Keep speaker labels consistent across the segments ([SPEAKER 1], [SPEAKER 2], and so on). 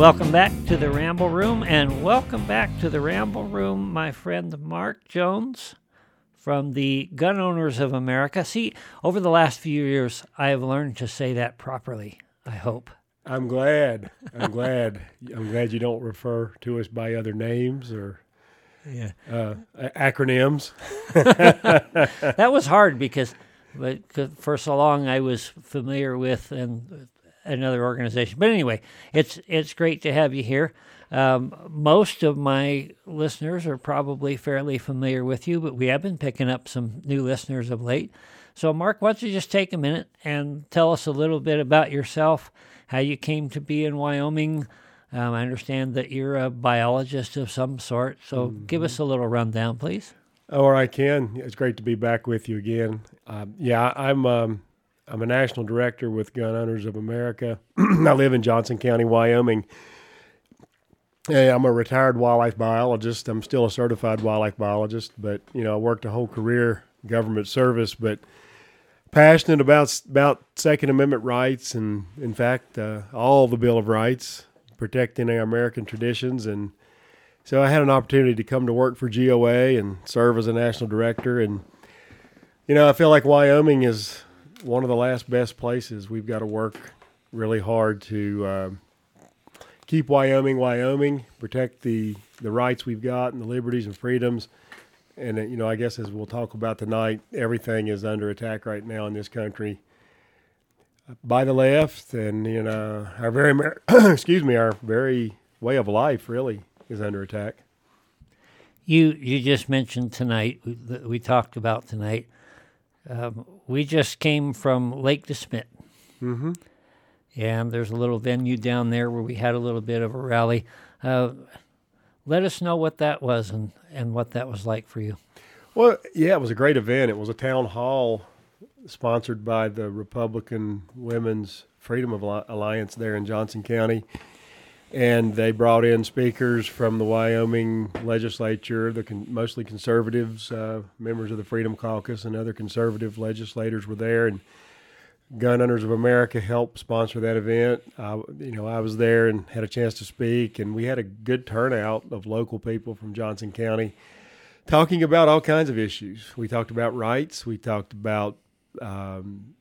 [SPEAKER 1] Welcome back to the Ramble Room, and welcome back to the Ramble Room, my friend Mark Jones from the Gun Owners of America. See, over the last few years, I have learned to say that properly, I hope.
[SPEAKER 2] I'm glad. I'm glad. I'm glad you don't refer to us by other names or
[SPEAKER 1] Yeah.
[SPEAKER 2] uh, acronyms.
[SPEAKER 1] that was hard because but for so long I was familiar with and another organization. But anyway, it's it's great to have you here. Um, most of my listeners are probably fairly familiar with you, but we have been picking up some new listeners of late. So, Mark, why don't you just take a minute and tell us a little bit about yourself, how you came to be in Wyoming? Um, I understand that you're a biologist of some sort, so give us a little rundown, please.
[SPEAKER 2] Or I can. It's great to be back with you again. Um, yeah, I'm um, I'm a national director with Gun Owners of America. I live in Johnson County, Wyoming. Hey, I'm a retired wildlife biologist. I'm still a certified wildlife biologist, but you know, I worked a whole career government service, but passionate about about Second Amendment rights and, in fact, uh, all the Bill of Rights, protecting our American traditions and so I had an opportunity to come to work for GOA and serve as a national director. And, you know, I feel like Wyoming is one of the last best places. We've got to work really hard to uh, keep Wyoming, Wyoming, protect the, the rights we've got and the liberties and freedoms. And, you know, I guess as we'll talk about tonight, everything is under attack right now in this country by the left. And, you know, our very, excuse me, our very way of life really is under attack.
[SPEAKER 1] You you just mentioned tonight we- we talked about tonight. Um, we just came from Lake DeSmet,
[SPEAKER 2] Mm-hmm.
[SPEAKER 1] and there's a little venue down there where we had a little bit of a rally. Uh, let us know what that was and, and what that was like for you.
[SPEAKER 2] Well, yeah, it was a great event. It was a town hall sponsored by the Republican Women's Freedom of Alliance there in Johnson County. And they brought in speakers from the Wyoming legislature, the con- mostly conservatives, uh, members of the Freedom Caucus, and other conservative legislators were there. And Gun Owners of America helped sponsor that event. I, you know, I was there and had a chance to speak, and we had a good turnout of local people from Johnson County talking about all kinds of issues. We talked about rights. We talked about um,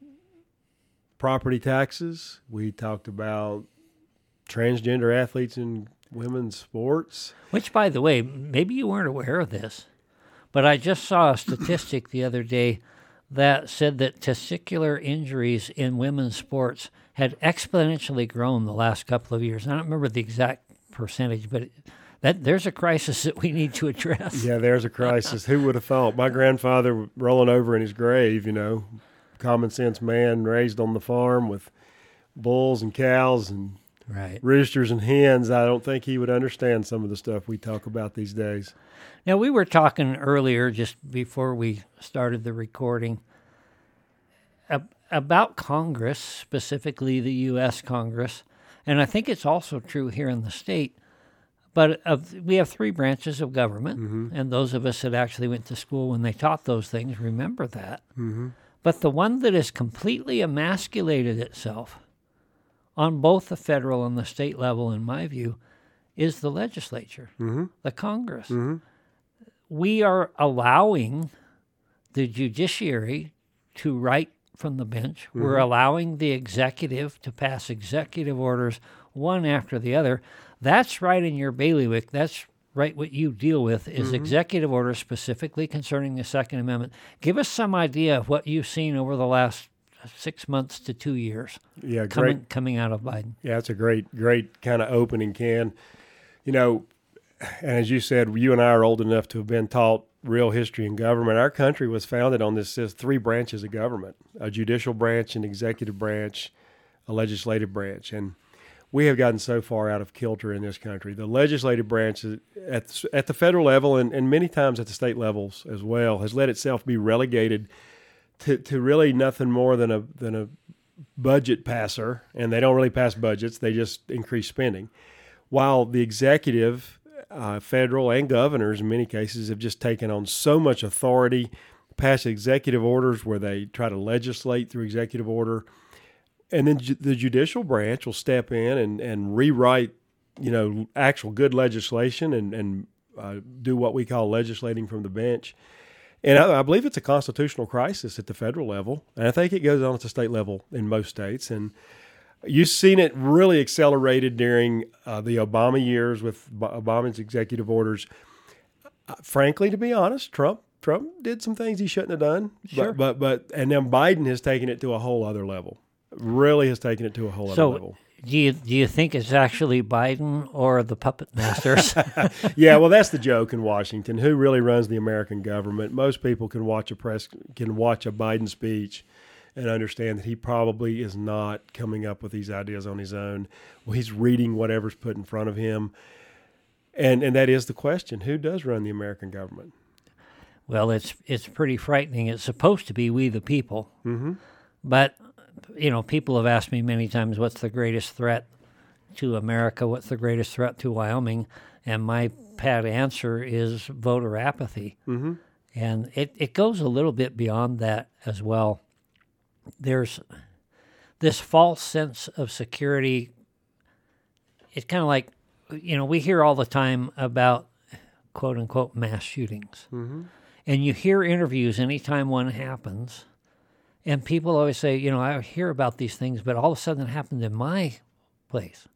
[SPEAKER 2] property taxes. We talked about transgender athletes in women's sports.
[SPEAKER 1] Which, by the way, maybe you weren't aware of this, but I just saw a statistic the other day that said that testicular injuries in women's sports had exponentially grown the last couple of years. I don't remember the exact percentage, but it, that there's a crisis that we need to address.
[SPEAKER 2] Yeah, there's a crisis. Who would have thought? My grandfather rolling over in his grave, you know, common sense man raised on the farm with bulls and cows and
[SPEAKER 1] Right.
[SPEAKER 2] roosters and hens. I don't think he would understand some of the stuff we talk about these days.
[SPEAKER 1] Now, we were talking earlier, just before we started the recording, ab- about Congress, specifically the U.S. Congress, and I think it's also true here in the state. But of, we have three branches of government, and those of us that actually went to school when they taught those things remember that.
[SPEAKER 2] Mm-hmm.
[SPEAKER 1] But the one that has completely emasculated itself on both the federal and the state level, in my view, is the legislature,
[SPEAKER 2] Mm-hmm.
[SPEAKER 1] the Congress
[SPEAKER 2] Mm-hmm.
[SPEAKER 1] we are allowing the judiciary to write from the bench. We're allowing the executive to pass executive orders one after the other. That's right in your bailiwick. That's right what you deal with is executive orders specifically concerning the Second Amendment. Give us some idea of what you've seen over the last six months to two years
[SPEAKER 2] Yeah, great.
[SPEAKER 1] coming coming out of Biden.
[SPEAKER 2] Yeah, it's a great, great kind of opening can. You know, and as you said, you and I are old enough to have been taught real history in government. Our country was founded on this, this three branches of government a judicial branch, an executive branch, a legislative branch. And we have gotten so far out of kilter in this country. The legislative branch at, at the federal level and, and many times at the state levels as well has let itself be relegated to, to really nothing more than a, than a budget passer, and they don't really pass budgets; they just increase spending. While the executive, uh, federal, and governors, in many cases, have just taken on so much authority, pass executive orders where they try to legislate through executive order, and then ju- the judicial branch will step in and, and rewrite you know, actual good legislation and and uh, do what we call legislating from the bench. And I, I, believe it's a constitutional crisis at the federal level, and I think it goes on at the state level in most states. And you've seen it really accelerated during uh, the Obama years with Obama's executive orders. Uh, frankly, to be honest, Trump Trump did some things he shouldn't have done.
[SPEAKER 1] Sure.
[SPEAKER 2] But, but, but and then Biden has taken it to a whole other level. Really has taken it to a whole
[SPEAKER 1] so,
[SPEAKER 2] other level.
[SPEAKER 1] Do you do you think it's actually Biden or the puppet masters?
[SPEAKER 2] yeah, well, that's the joke in Washington. Who really runs the American government? Most people can watch a press can watch a Biden speech and understand that he probably is not coming up with these ideas on his own. Well, he's reading whatever's put in front of him, and and that is the question: Who does run the American government?
[SPEAKER 1] Well, it's it's pretty frightening. It's supposed to be we the people,
[SPEAKER 2] mm-hmm.
[SPEAKER 1] but you know, people have asked me many times, "What's the greatest threat to America? What's the greatest threat to Wyoming?" And my pat answer is voter apathy,
[SPEAKER 2] mm-hmm.
[SPEAKER 1] and it it goes a little bit beyond that as well. There's this false sense of security. It's kind of like, you know, we hear all the time about quote unquote mass shootings.
[SPEAKER 2] Mm-hmm.
[SPEAKER 1] And you hear interviews anytime one happens, and people always say, you know, I hear about these things, but all of a sudden it happened in my place.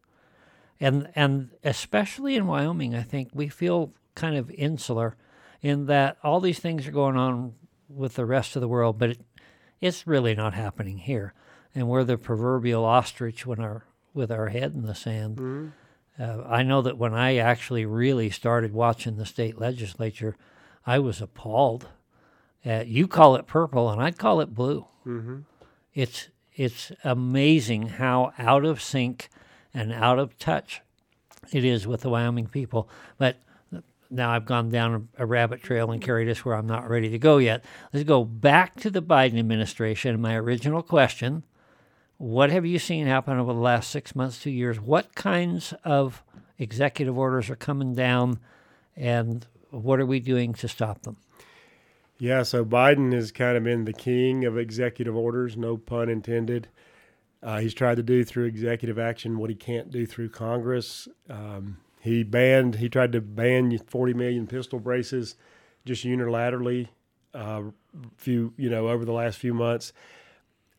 [SPEAKER 1] And and especially in Wyoming, I think we feel kind of insular in that all these things are going on with the rest of the world, but it, it's really not happening here. And we're the proverbial ostrich when our with our head in the sand.
[SPEAKER 2] Mm-hmm.
[SPEAKER 1] Uh, I know that when I actually really started watching the state legislature, I was appalled. Uh, you call it purple, and I'd call it blue.
[SPEAKER 2] Mm-hmm.
[SPEAKER 1] It's it's amazing how out of sync and out of touch it is with the Wyoming people. But now I've gone down a, a rabbit trail and carried us where I'm not ready to go yet. Let's go back to the Biden administration. My original question: What have you seen happen over the last six months, two years? What kinds of executive orders are coming down, and what are we doing to stop them?
[SPEAKER 2] Yeah, so Biden has kind of been the king of executive orders, no pun intended. Uh, he's tried to do through executive action what he can't do through Congress. Um, he banned, he tried to ban 40 million pistol braces just unilaterally. Uh, few, you know, over the last few months.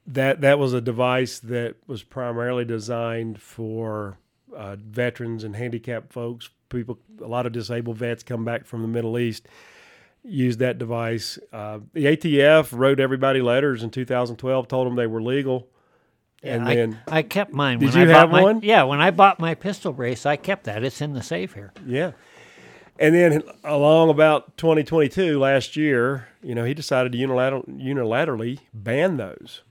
[SPEAKER 2] That that was a device that was primarily designed for uh, veterans and handicapped folks, people, a lot of disabled vets come back from the Middle East, used that device. Uh, the ATF wrote everybody letters in 2012, told them they were legal.
[SPEAKER 1] Yeah,
[SPEAKER 2] and
[SPEAKER 1] I,
[SPEAKER 2] then
[SPEAKER 1] I kept mine.
[SPEAKER 2] Did
[SPEAKER 1] when
[SPEAKER 2] you
[SPEAKER 1] I
[SPEAKER 2] have
[SPEAKER 1] my,
[SPEAKER 2] one?
[SPEAKER 1] Yeah, when I bought my pistol brace, I kept that. It's in the safe here.
[SPEAKER 2] Yeah. And then along about 2022, last year, you know, he decided to unilateral, unilaterally ban those,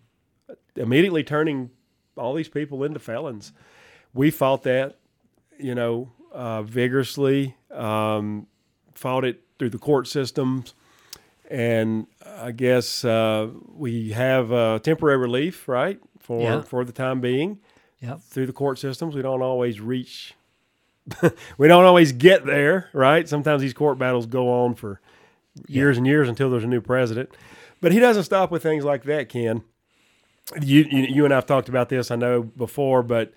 [SPEAKER 2] immediately turning all these people into felons. We fought that, you know, uh, vigorously, um, fought it through the court systems. And I guess uh, we have uh, temporary relief, right, for
[SPEAKER 1] Yeah.
[SPEAKER 2] for the time being
[SPEAKER 1] Yep.
[SPEAKER 2] through the court systems. We don't always reach, we don't always get there, right? Sometimes these court battles go on for years and years until there's a new president. But he doesn't stop with things like that, Ken. You, you, you and I've talked about this, I know before, but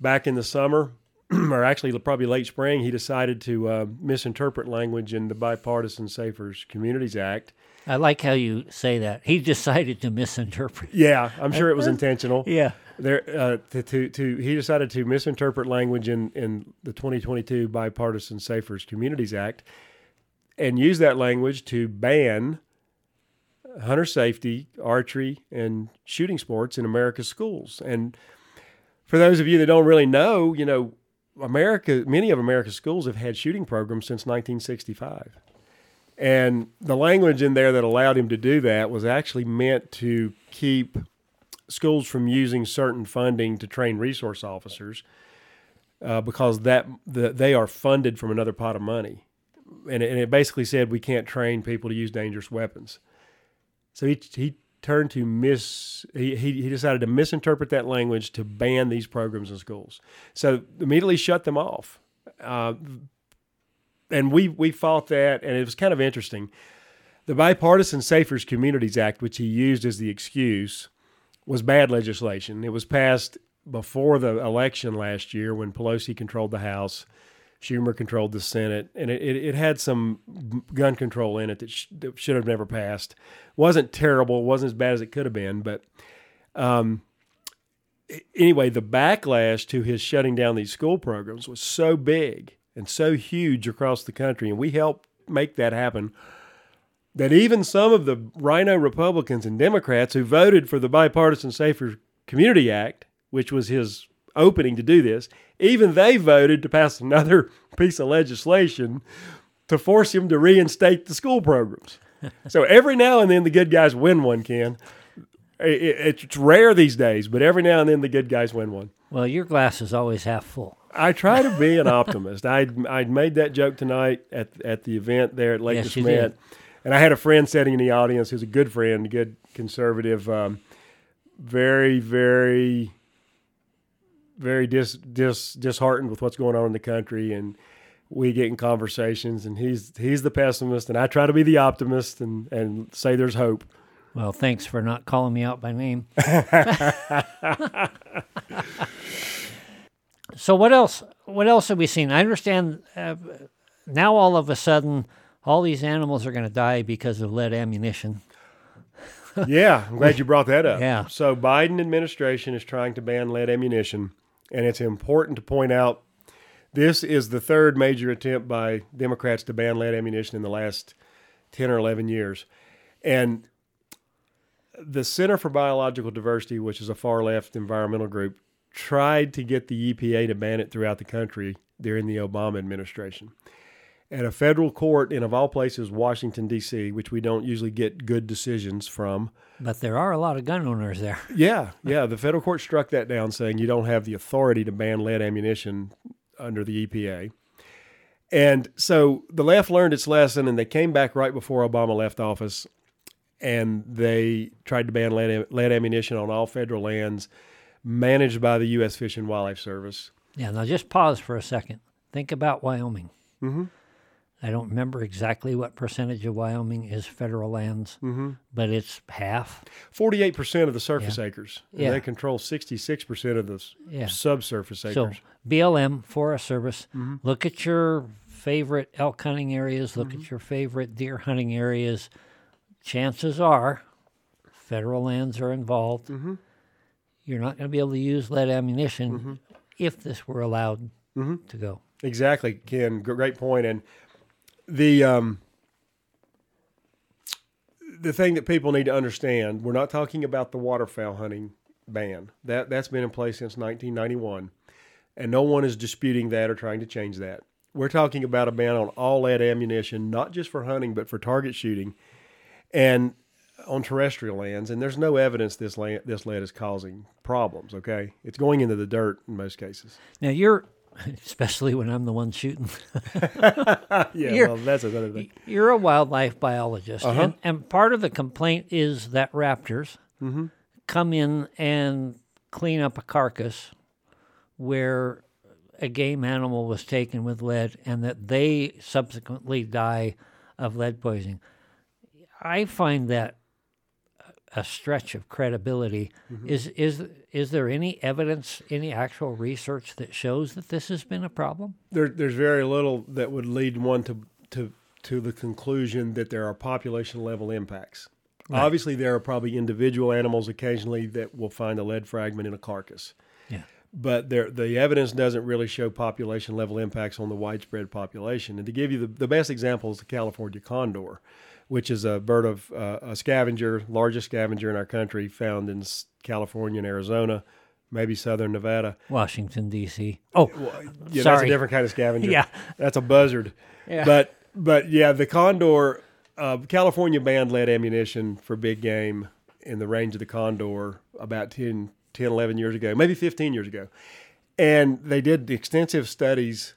[SPEAKER 2] back in the summer, or actually probably late spring, he decided to uh, misinterpret language in the Bipartisan Safers Communities Act.
[SPEAKER 1] I like how you say that. He decided to misinterpret.
[SPEAKER 2] Yeah, I'm sure it was intentional.
[SPEAKER 1] Yeah.
[SPEAKER 2] There, uh, to, to, to, he decided to misinterpret language in, in the 2022 Bipartisan Safers Communities Act and use that language to ban hunter safety, archery, and shooting sports in America's schools. And for those of you that don't really know, you know, America, many of America's schools have had shooting programs since 1965. And the language in there that allowed him to do that was actually meant to keep schools from using certain funding to train resource officers uh, because that the, they are funded from another pot of money. And it, and it basically said we can't train people to use dangerous weapons. So he, he turned to mis he, he, he decided to misinterpret that language to ban these programs in schools. So immediately shut them off. Uh, and we we fought that, and it was kind of interesting. The Bipartisan Safers Communities Act, which he used as the excuse, was bad legislation. It was passed before the election last year when Pelosi controlled the House, Schumer controlled the Senate, and it, it, it had some gun control in it that, sh- that, should have never passed. wasn't terrible, wasn't as bad as it could have been, but um, anyway, the backlash to his shutting down these school programs was so big and so huge across the country, and we helped make that happen. That even some of the RINO Republicans and Democrats who voted for the Bipartisan Safer Community Act, which was his opening to do this, even they voted to pass another piece of legislation to force him to reinstate the school programs. so every now and then the good guys win one, Ken. It's rare these days, but every now and then the good guys win one.
[SPEAKER 1] Well, your glass is always half full.
[SPEAKER 2] I try to be an optimist. I I made that joke tonight at at the event there at Lake
[SPEAKER 1] yes,
[SPEAKER 2] DeSmet, and I had a friend sitting in the audience who's a good friend, a good conservative, um, very very very dis, dis disheartened with what's going on in the country, and we get in conversations, and he's he's the pessimist, and I try to be the optimist and and say there's hope.
[SPEAKER 1] Well, thanks for not calling me out by name. so what else? What else have we seen? I understand uh, now. All of a sudden, all these animals are going to die because of lead ammunition.
[SPEAKER 2] yeah, I'm glad you brought that up.
[SPEAKER 1] Yeah.
[SPEAKER 2] So Biden administration is trying to ban lead ammunition, and it's important to point out this is the third major attempt by Democrats to ban lead ammunition in the last 10 or 11 years. And the Center for Biological Diversity, which is a far left environmental group, tried to get the EPA to ban it throughout the country during the Obama administration. At a federal court in, of all places, Washington, D.C., which we don't usually get good decisions from.
[SPEAKER 1] But there are a lot of gun owners there.
[SPEAKER 2] Yeah, yeah. The federal court struck that down, saying you don't have the authority to ban lead ammunition under the EPA. And so the left learned its lesson and they came back right before Obama left office and they tried to ban lead, lead ammunition on all federal lands managed by the U.S. Fish and Wildlife Service.
[SPEAKER 1] Yeah, now just pause for a second. Think about Wyoming.
[SPEAKER 2] Mm-hmm.
[SPEAKER 1] I don't remember exactly what percentage of Wyoming is federal lands,
[SPEAKER 2] mm-hmm.
[SPEAKER 1] but it's half.
[SPEAKER 2] 48% of the surface yeah. acres. And
[SPEAKER 1] yeah.
[SPEAKER 2] they control 66% of the
[SPEAKER 1] yeah.
[SPEAKER 2] subsurface acres.
[SPEAKER 1] So, BLM, Forest Service,
[SPEAKER 2] mm-hmm.
[SPEAKER 1] look at your favorite elk hunting areas, look
[SPEAKER 2] Mm-hmm.
[SPEAKER 1] at your favorite deer hunting areas. Chances are federal lands are involved.
[SPEAKER 2] Mm-hmm.
[SPEAKER 1] You're not going to be able to use lead ammunition
[SPEAKER 2] Mm-hmm.
[SPEAKER 1] if this were allowed
[SPEAKER 2] Mhm.
[SPEAKER 1] to go.
[SPEAKER 2] Exactly, Ken. Great point. And the um, the thing that people need to understand, we're not talking about the waterfowl hunting ban. That that's been in place since 1991, and no one is disputing that or trying to change that. We're talking about a ban on all lead ammunition, not just for hunting but for target shooting, and on terrestrial lands. And there's no evidence this land, this lead is causing problems. Okay, it's going into the dirt in most cases.
[SPEAKER 1] Now you're, especially when I'm the one shooting.
[SPEAKER 2] yeah,
[SPEAKER 1] You're-
[SPEAKER 2] well, that's another thing.
[SPEAKER 1] You're a wildlife biologist,
[SPEAKER 2] Uh-huh.
[SPEAKER 1] and, and part of the complaint is that raptors
[SPEAKER 2] Mm-hmm.
[SPEAKER 1] come in and clean up a carcass where a game animal was taken with lead, and that they subsequently die of lead poisoning. I find that a stretch of credibility.
[SPEAKER 2] Mm-hmm.
[SPEAKER 1] Is is is there any evidence, any actual research that shows that this has been a problem?
[SPEAKER 2] there, there's very little that would lead one to to to the conclusion that there are population level impacts.
[SPEAKER 1] Right.
[SPEAKER 2] Obviously, there are probably individual animals occasionally that will find a lead fragment in a carcass,
[SPEAKER 1] Yeah.
[SPEAKER 2] but there, the evidence doesn't really show population level impacts on the widespread population. And to give you the, the best example is the California condor, which is a bird of uh, a scavenger, largest scavenger in our country, found in California and Arizona, maybe southern Nevada.
[SPEAKER 1] Washington D.C. Oh,
[SPEAKER 2] Yeah, that's a different kind of scavenger.
[SPEAKER 1] Yeah.
[SPEAKER 2] that's a buzzard.
[SPEAKER 1] Yeah.
[SPEAKER 2] But but yeah, the condor, uh, California banned lead ammunition for big game in the range of the condor about 10, 10, 11 years ago, maybe 15 years ago. And they did extensive studies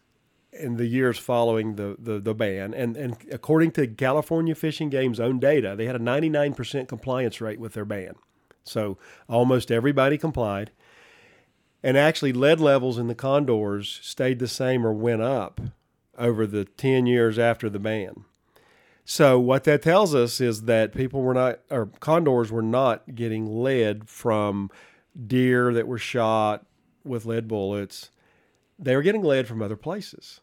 [SPEAKER 2] in the years following the, the, the ban. And, and according to California Fish and Game's own data, they had a 99% compliance rate with their ban. So almost everybody complied. And actually, lead levels in the condors stayed the same or went up over the 10 years after the ban. So, what that tells us is that people were not, or condors were not getting lead from deer that were shot, with lead bullets, they were getting lead from other places,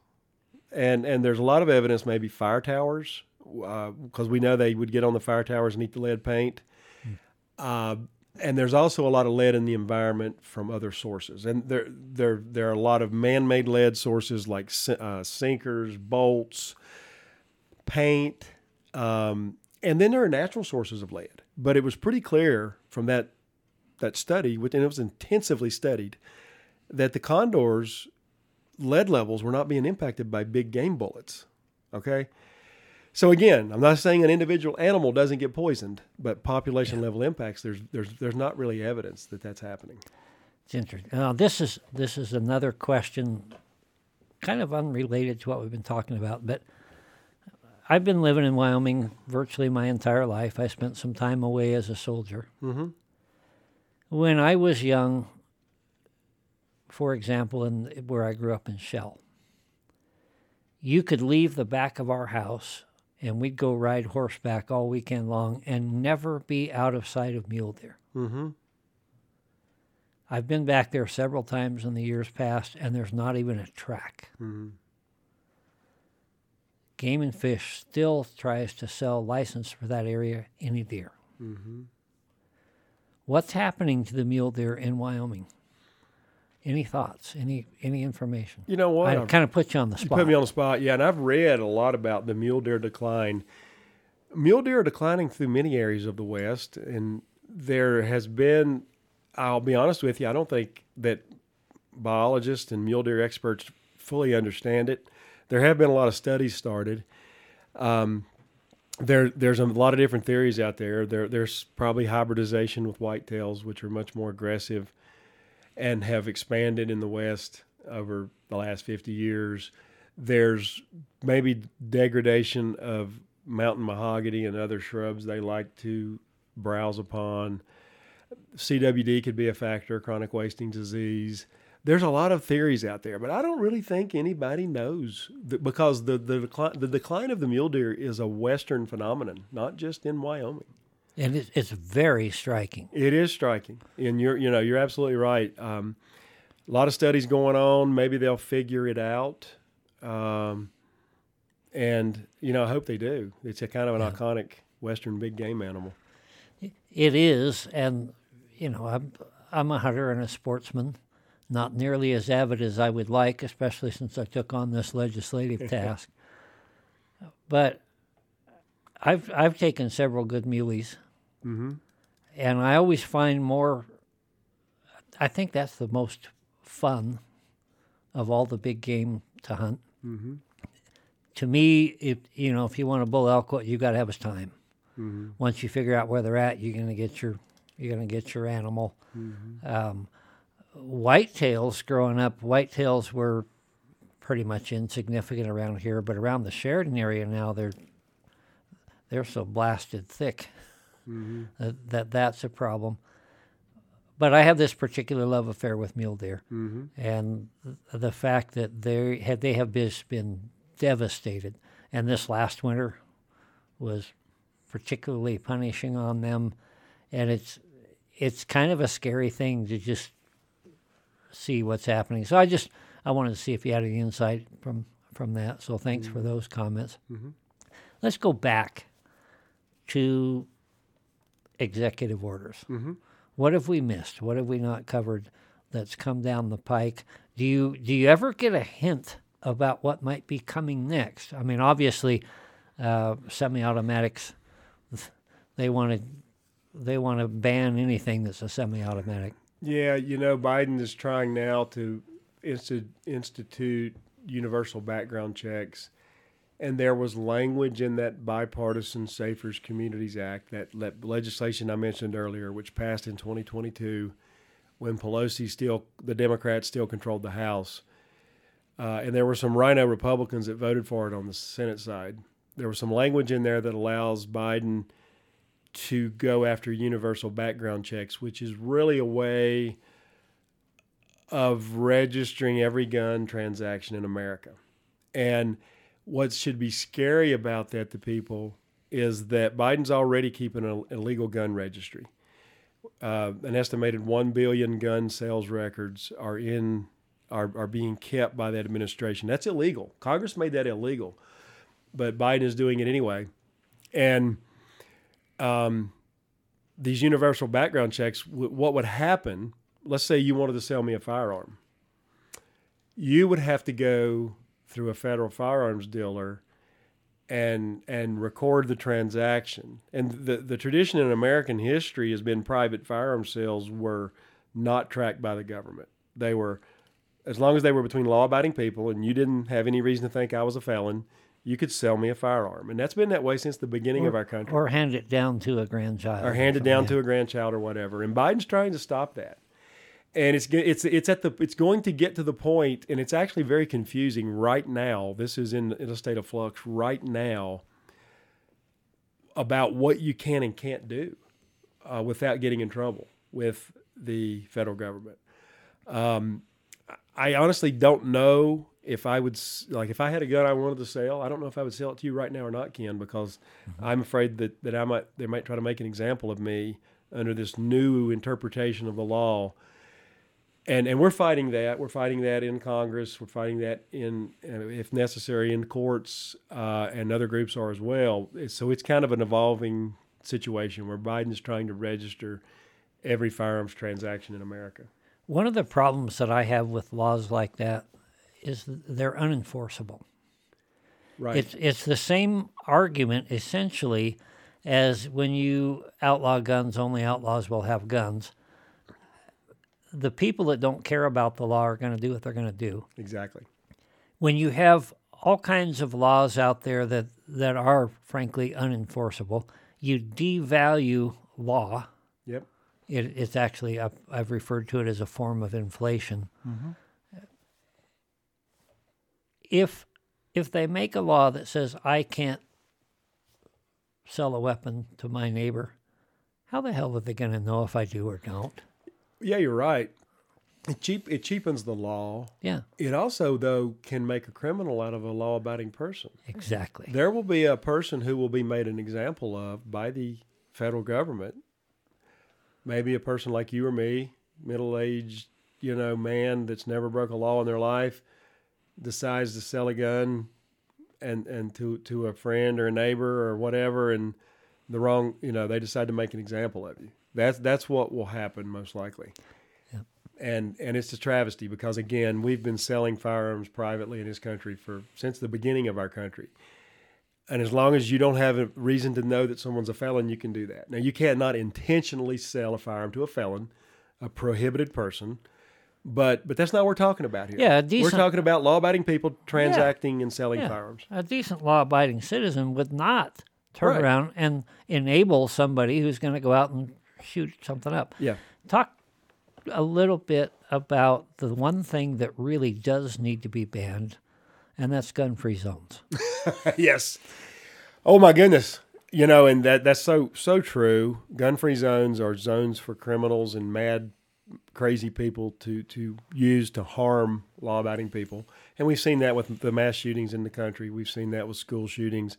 [SPEAKER 2] and and there's a lot of evidence, maybe fire towers, because uh, we know they would get on the fire towers and eat the lead paint. Uh, and there's also a lot of lead in the environment from other sources, and there there there are a lot of man-made lead sources like uh, sinkers, bolts, paint, um, and then there are natural sources of lead. But it was pretty clear from that that study, and it was intensively studied, that the condors lead levels were not being impacted by big game bullets. Okay, so again, I'm not saying an individual animal doesn't get poisoned, but population yeah. level impacts there's there's there's not really evidence that that's happening.
[SPEAKER 1] It's interesting. Now this is this is another question, kind of unrelated to what we've been talking about, but I've been living in Wyoming virtually my entire life. I spent some time away as a soldier.
[SPEAKER 2] Mm-hmm.
[SPEAKER 1] When I was young, for example, in where I grew up in Shell, you could leave the back of our house and we'd go ride horseback all weekend long and never be out of sight of mule deer.
[SPEAKER 2] Mm-hmm.
[SPEAKER 1] I've been back there several times in the years past, and there's not even a track.
[SPEAKER 2] Mm-hmm.
[SPEAKER 1] Game and Fish still tries to sell license for that area any deer.
[SPEAKER 2] Mm-hmm.
[SPEAKER 1] What's happening to the mule deer in Wyoming? Any thoughts? Any any information?
[SPEAKER 2] You know what?
[SPEAKER 1] I kind of put you on the spot.
[SPEAKER 2] You put me on the spot. Yeah, and I've read a lot about the mule deer decline. Mule deer are declining through many areas of the West, and there has been. I'll be honest with you. I don't think that biologists and mule deer experts fully understand it. There have been a lot of studies started. Um, there, there's a lot of different theories out there. There, there's probably hybridization with whitetails, which are much more aggressive and have expanded in the West over the last 50 years. There's maybe degradation of mountain mahogany and other shrubs they like to browse upon. CWD could be a factor, chronic wasting disease. There's a lot of theories out there, but I don't really think anybody knows because the the decline, the decline of the mule deer is a western phenomenon, not just in Wyoming
[SPEAKER 1] and it's, it's very striking.
[SPEAKER 2] It is striking, and you're you know you're absolutely right. Um, a lot of studies going on. Maybe they'll figure it out, um, and you know I hope they do. It's a kind of an yeah. iconic Western big game animal.
[SPEAKER 1] It is, and you know I'm I'm a hunter and a sportsman, not nearly as avid as I would like, especially since I took on this legislative task. But I've I've taken several good muleys,
[SPEAKER 2] mm-hmm.
[SPEAKER 1] and I always find more. I think that's the most fun of all the big game to hunt.
[SPEAKER 2] Mm-hmm.
[SPEAKER 1] To me, if you know, if you want to bull elk, you got to have is time.
[SPEAKER 2] Mm-hmm.
[SPEAKER 1] Once you figure out where they're at, you're gonna get your you're gonna get your animal.
[SPEAKER 2] Mm-hmm.
[SPEAKER 1] Um, whitetails growing up, whitetails were pretty much insignificant around here, but around the Sheridan area now, they're they're so blasted thick
[SPEAKER 2] mm-hmm.
[SPEAKER 1] that, that, that's a problem. But I have this particular love affair with mule deer,
[SPEAKER 2] mm-hmm.
[SPEAKER 1] and the fact that they had they have been devastated, and this last winter was particularly punishing on them, and it's it's kind of a scary thing to just see what's happening. So I just I wanted to see if you had any insight from from that. So thanks mm-hmm. for those comments.
[SPEAKER 2] Mm-hmm.
[SPEAKER 1] Let's go back to executive orders.
[SPEAKER 2] Mm-hmm.
[SPEAKER 1] What have we missed? What have we not covered that's come down the pike? Do you do you ever get a hint about what might be coming next? I mean, obviously, uh, semi-automatics they want to they want to ban anything that's a semi-automatic.
[SPEAKER 2] Yeah, you know, Biden is trying now to institute universal background checks and there was language in that bipartisan Safer Communities Act, that, that legislation I mentioned earlier, which passed in 2022 when Pelosi still, the Democrats still controlled the House. Uh, and there were some RINO Republicans that voted for it on the Senate side. There was some language in there that allows Biden to go after universal background checks, which is really a way of registering every gun transaction in America. And what should be scary about that to people is that Biden's already keeping an illegal gun registry. uh, an estimated one billion gun sales records are in are, are being kept by that administration. That's illegal. Congress made that illegal, but Biden is doing it anyway. And um, these universal background checks, what would happen? Let's say you wanted to sell me a firearm. You would have to go through a federal firearms dealer and and record the transaction. And the the tradition in American history has been private firearm sales were not tracked by the government. They were as long as they were between law-abiding people and you didn't have any reason to think I was a felon, you could sell me a firearm. And that's been that way since the beginning
[SPEAKER 1] or,
[SPEAKER 2] of our country.
[SPEAKER 1] Or hand it down to a grandchild.
[SPEAKER 2] Or hand it down to a grandchild or whatever. And Biden's trying to stop that. And it's it's it's at the it's going to get to the point, and it's actually very confusing right now. This is in, in a state of flux right now about what you can and can't do uh, without getting in trouble with the federal government. Um, I honestly don't know if I would like if I had a gun I wanted to sell. I don't know if I would sell it to you right now or not, Ken, because mm-hmm. I'm afraid that that I might they might try to make an example of me under this new interpretation of the law. And and we're fighting that. We're fighting that in Congress. We're fighting that in, if necessary, in courts, uh, and other groups are as well. So it's kind of an evolving situation where Biden's trying to register every firearms transaction in America.
[SPEAKER 1] One of the problems that I have with laws like that is they're unenforceable.
[SPEAKER 2] Right.
[SPEAKER 1] It's it's the same argument essentially as when you outlaw guns, only outlaws will have guns. The people that don't care about the law are going to do what they're going to do.
[SPEAKER 2] Exactly.
[SPEAKER 1] When you have all kinds of laws out there that, that are frankly unenforceable, you devalue law.
[SPEAKER 2] Yep.
[SPEAKER 1] It, it's actually, I've, I've, referred to it as a form of inflation. Mm-hmm. If, if they make a law that says I can't sell a weapon to my neighbor, how the hell are they going to know if I do or don't?
[SPEAKER 2] Yeah, you're right. It cheap it cheapens the law.
[SPEAKER 1] Yeah.
[SPEAKER 2] It also though can make a criminal out of a law abiding person.
[SPEAKER 1] Exactly.
[SPEAKER 2] There will be a person who will be made an example of by the federal government maybe a person like you or me, middle aged, you know, man that's never broke a law in their life, decides to sell a gun and and to to a friend or a neighbor or whatever and the wrong you know they decide to make an example of you that's that's what will happen most likely yep. and and it's a travesty because again we've been selling firearms privately in this country for since the beginning of our country and as long as you don't have a reason to know that someone's a felon, you can do that. Now, you cannot intentionally sell a firearm to a felon, a prohibited person, but but that's not what we're talking about here.
[SPEAKER 1] Yeah, decent,
[SPEAKER 2] we're talking about law-abiding people transacting yeah, and selling
[SPEAKER 1] yeah.
[SPEAKER 2] firearms.
[SPEAKER 1] A decent law-abiding citizen would not turn right. around and enable somebody who's going to go out and shoot something up.
[SPEAKER 2] Yeah.
[SPEAKER 1] Talk a little bit about the one thing that really does need to be banned and that's gun-free zones.
[SPEAKER 2] yes. Oh my goodness. You know, and that that's so so true. Gun-free zones are zones for criminals and mad crazy people to to use to harm law-abiding people. And we've seen that with the mass shootings in the country. We've seen that with school shootings.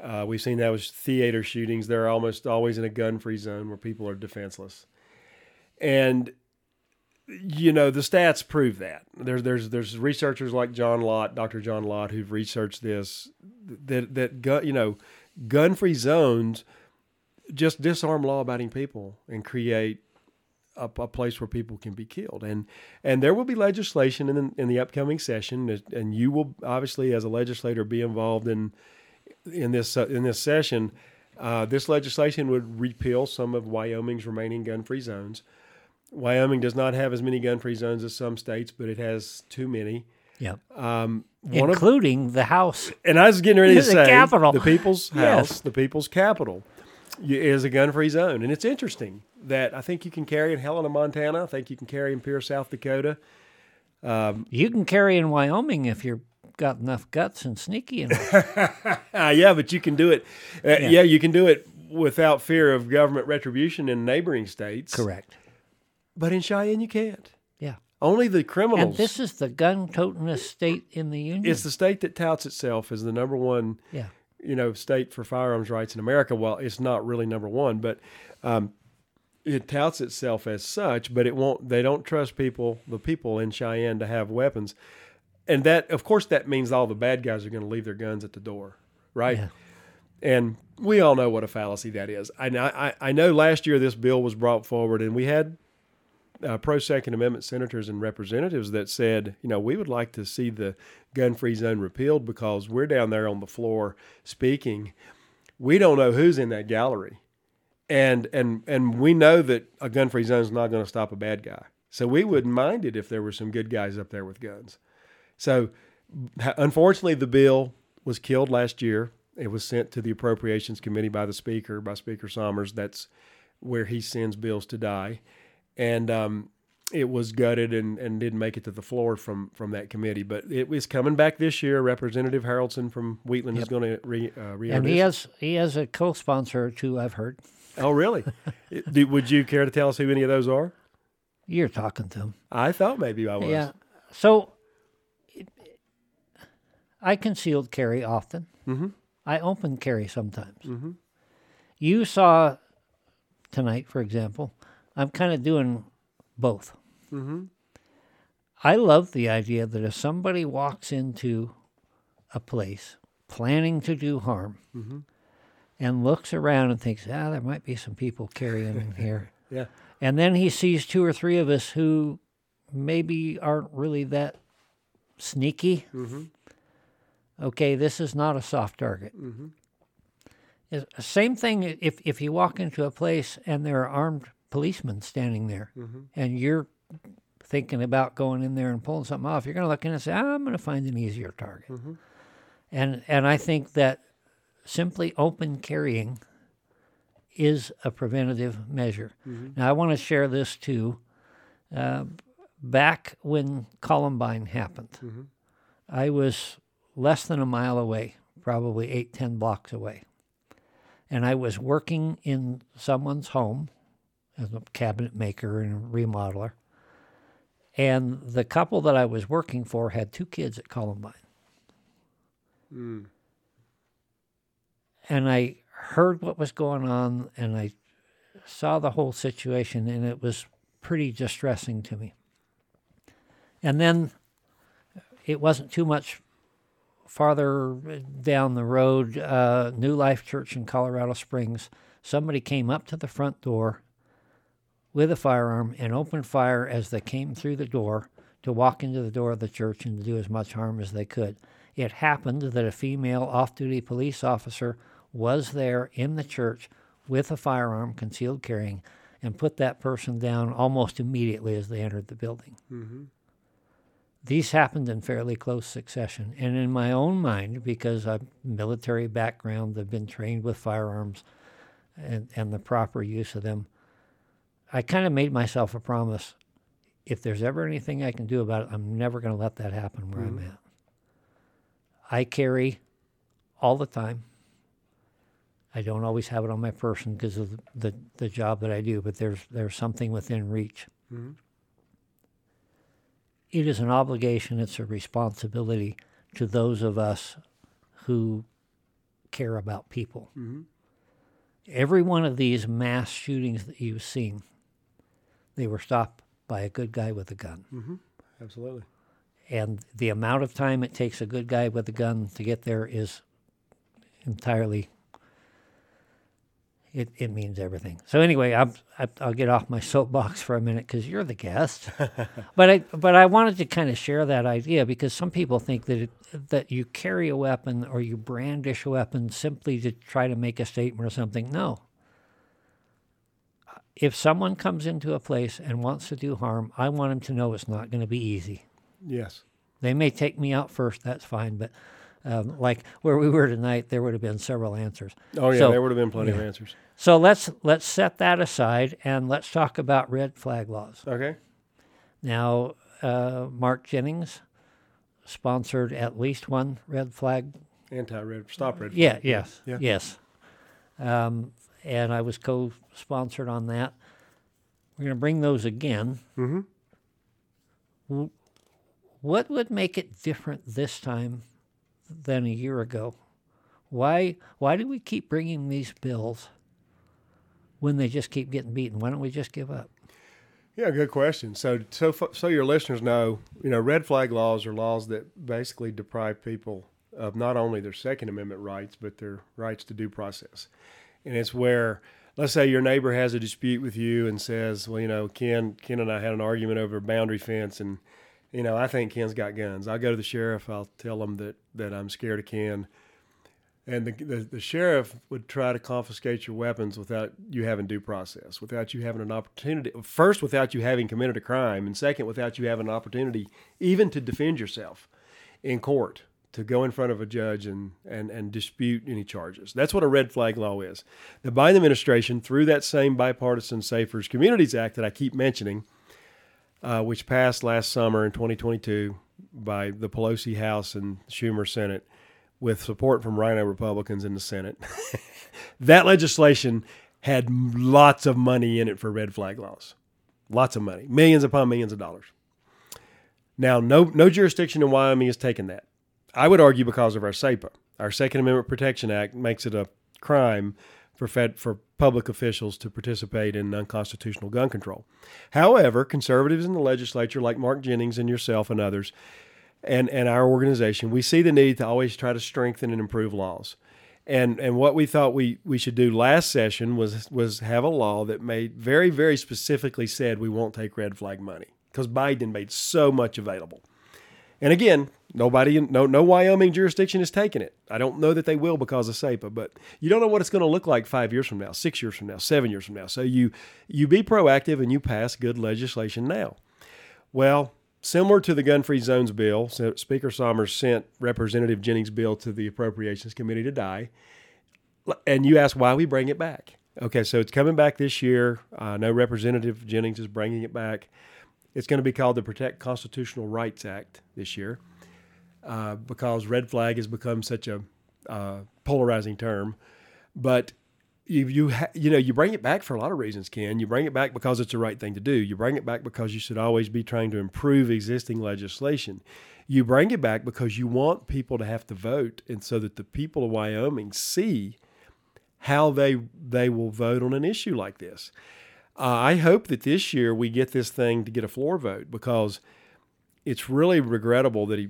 [SPEAKER 2] Uh, we've seen that with theater shootings. They're almost always in a gun-free zone where people are defenseless. And you know the stats prove that there's there's there's researchers like John Lott, Dr. John Lott, who've researched this that that gun you know gun free zones just disarm law abiding people and create a, a, place where people can be killed and and there will be legislation in in the upcoming session and you will obviously as a legislator be involved in in this uh, in this session. Uh, this legislation would repeal some of Wyoming's remaining gun free zones. Wyoming does not have as many gun free zones as some states, but it has too many.
[SPEAKER 1] Yeah.
[SPEAKER 2] Um,
[SPEAKER 1] Including of, the House.
[SPEAKER 2] And I was getting ready to
[SPEAKER 1] the
[SPEAKER 2] say
[SPEAKER 1] capital.
[SPEAKER 2] the people's house,
[SPEAKER 1] yes.
[SPEAKER 2] the people's capital, is a gun free zone. And it's interesting that I think you can carry in Helena, Montana. I think you can carry in Pierre, South Dakota.
[SPEAKER 1] Um, you can carry in Wyoming if you're got enough guts and sneaky enough.
[SPEAKER 2] yeah, but you can do it. Uh, yeah. yeah, you can do it without fear of government retribution in neighboring states.
[SPEAKER 1] Correct.
[SPEAKER 2] But in Cheyenne, you can't.
[SPEAKER 1] Yeah.
[SPEAKER 2] Only the criminals.
[SPEAKER 1] And this is the gun-totingest state in the union.
[SPEAKER 2] It's the state that touts itself as the number one,
[SPEAKER 1] yeah.
[SPEAKER 2] you know, state for firearms rights in America. Well, it's not really number one, but um, it touts itself as such, but it won't. They don't trust people, the people in Cheyenne, to have weapons, and that, of course, that means all the bad guys are going to leave their guns at the door, right?
[SPEAKER 1] Yeah.
[SPEAKER 2] And we all know what a fallacy that is. I, I, I know last year this bill was brought forward, and we had uh, pro Second Amendment senators and representatives that said, you know, we would like to see the gun free zone repealed because we're down there on the floor speaking. We don't know who's in that gallery and and and we know that a gun free zone is not going to stop a bad guy. So we wouldn't mind it if there were some good guys up there with guns. So unfortunately, the bill was killed last year. It was sent to the Appropriations Committee by the Speaker, by Speaker Sommers. That's where he sends bills to die, and um, it was gutted and, and didn't make it to the floor from from that committee. But it was coming back this year. Representative Haroldson from Wheatland yep. is going to re, uh,
[SPEAKER 1] and he has he has a co-sponsor or two. I've heard.
[SPEAKER 2] Oh, really? Do, would you care to tell us who any of those are?
[SPEAKER 1] You're talking to them.
[SPEAKER 2] I thought maybe I was.
[SPEAKER 1] Yeah. So I concealed carry often.
[SPEAKER 2] Mm-hmm.
[SPEAKER 1] I open carry sometimes.
[SPEAKER 2] Mm-hmm.
[SPEAKER 1] You saw tonight, for example, I'm kind of doing both.
[SPEAKER 2] Mm-hmm.
[SPEAKER 1] I love the idea that if somebody walks into a place planning to do harm,
[SPEAKER 2] mm-hmm
[SPEAKER 1] and looks around and thinks, ah, there might be some people carrying in here.
[SPEAKER 2] yeah.
[SPEAKER 1] And then he sees two or three of us who maybe aren't really that sneaky.
[SPEAKER 2] Mm-hmm.
[SPEAKER 1] Okay, this is not a soft target.
[SPEAKER 2] Mm-hmm.
[SPEAKER 1] Same thing if, if you walk into a place and there are armed policemen standing there
[SPEAKER 2] mm-hmm.
[SPEAKER 1] and you're thinking about going in there and pulling something off, you're going to look in and say, I'm going to find an easier target.
[SPEAKER 2] Mm-hmm.
[SPEAKER 1] And, and I think that simply open carrying is a preventative measure.
[SPEAKER 2] Mm-hmm.
[SPEAKER 1] Now, I want to share this too. Uh, back when Columbine happened,
[SPEAKER 2] mm-hmm.
[SPEAKER 1] I was less than a mile away, probably eight, ten blocks away. And I was working in someone's home as a cabinet maker and a remodeler. And the couple that I was working for had two kids at Columbine.
[SPEAKER 2] Mm
[SPEAKER 1] and I heard what was going on and I saw the whole situation and it was pretty distressing to me. And then it wasn't too much farther down the road, uh, New Life Church in Colorado Springs, somebody came up to the front door with a firearm and opened fire as they came through the door to walk into the door of the church and to do as much harm as they could. It happened that a female off duty police officer was there in the church with a firearm, concealed carrying, and put that person down almost immediately as they entered the building.
[SPEAKER 2] Mm-hmm.
[SPEAKER 1] These happened in fairly close succession. And in my own mind, because I'm military background, I've been trained with firearms and, and the proper use of them, I kind of made myself a promise. If there's ever anything I can do about it, I'm never going to let that happen where
[SPEAKER 2] mm-hmm.
[SPEAKER 1] I'm at. I carry all the time. I don't always have it on my person because of the, the job that I do, but there's there's something within reach.
[SPEAKER 2] Mm-hmm.
[SPEAKER 1] It is an obligation, it's a responsibility to those of us who care about people.
[SPEAKER 2] Mm-hmm.
[SPEAKER 1] Every one of these mass shootings that you've seen, they were stopped by a good guy with a gun.
[SPEAKER 2] Mm-hmm. Absolutely.
[SPEAKER 1] And the amount of time it takes a good guy with a gun to get there is entirely it, it means everything. So anyway, I'm, I, I'll get off my soapbox for a minute because you're the guest. but I but I wanted to kind of share that idea because some people think that it, that you carry a weapon or you brandish a weapon simply to try to make a statement or something. No. If someone comes into a place and wants to do harm, I want them to know it's not going to be easy.
[SPEAKER 2] Yes.
[SPEAKER 1] They may take me out first. That's fine, but um, like where we were tonight, there would have been several answers.
[SPEAKER 2] Oh yeah, so, there would have been plenty yeah. of answers.
[SPEAKER 1] So let's let's set that aside and let's talk about red flag laws.
[SPEAKER 2] Okay.
[SPEAKER 1] Now, uh, Mark Jennings sponsored at least one red flag.
[SPEAKER 2] Anti-red, stop red.
[SPEAKER 1] Flag. Yeah. Yes.
[SPEAKER 2] Yeah.
[SPEAKER 1] Yes. Um, and I was co-sponsored on that. We're going to bring those again.
[SPEAKER 2] Mm-hmm.
[SPEAKER 1] What would make it different this time than a year ago? Why why do we keep bringing these bills when they just keep getting beaten? Why don't we just give up?
[SPEAKER 2] Yeah, good question. So, so, so your listeners know, you know, red flag laws are laws that basically deprive people of not only their Second Amendment rights, but their rights to due process. And it's where, let's say, your neighbor has a dispute with you and says, "Well, you know, Ken, Ken and I had an argument over a boundary fence, and you know, I think Ken's got guns. I'll go to the sheriff. I'll tell him that that I'm scared of Ken." and the, the, the, sheriff would try to confiscate your weapons without you having due process, without you having an opportunity. First, without you having committed a crime, and second, without you having an opportunity even to defend yourself in court, to go in front of a judge and, and, and dispute any charges. That's what a red flag law is. The Biden administration, through that same bipartisan Safer Communities Act that I keep mentioning, uh, which passed last summer in 2022 by the Pelosi House and Schumer Senate – with support from RINO Republicans in the Senate. that legislation had lots of money in it for red flag laws. Lots of money, millions upon millions of dollars. Now, no, no jurisdiction in Wyoming has taken that. I would argue because of our SAPA. Our Second Amendment Protection Act makes it a crime for fed, for public officials to participate in unconstitutional gun control. However, conservatives in the legislature, like Mark Jennings and yourself and others, and, and our organization, we see the need to always try to strengthen and improve laws. And, and what we thought we, we should do last session was, was have a law that made very, very specifically said we won't take red flag money because Biden made so much available. And again, nobody, no, no Wyoming jurisdiction is taking it. I don't know that they will because of SAPA, but you don't know what it's going to look like five years from now, six years from now, seven years from now. So you, you be proactive and you pass good legislation now. Well, Similar to the gun free zones bill, Speaker Sommers sent Representative Jennings' bill to the Appropriations Committee to die. And you ask why we bring it back. Okay, so it's coming back this year. Uh, I know Representative Jennings is bringing it back. It's going to be called the Protect Constitutional Rights Act this year uh, because red flag has become such a uh, polarizing term. But you you ha- you know you bring it back for a lot of reasons ken. You bring it back because it's the right thing to do. You bring it back because you should always be trying to improve existing legislation. You bring it back because you want people to have to vote and so that the people of wyoming see how they they will vote on an issue like this uh, i hope that this year we get this thing to get a floor vote because it's really regrettable that he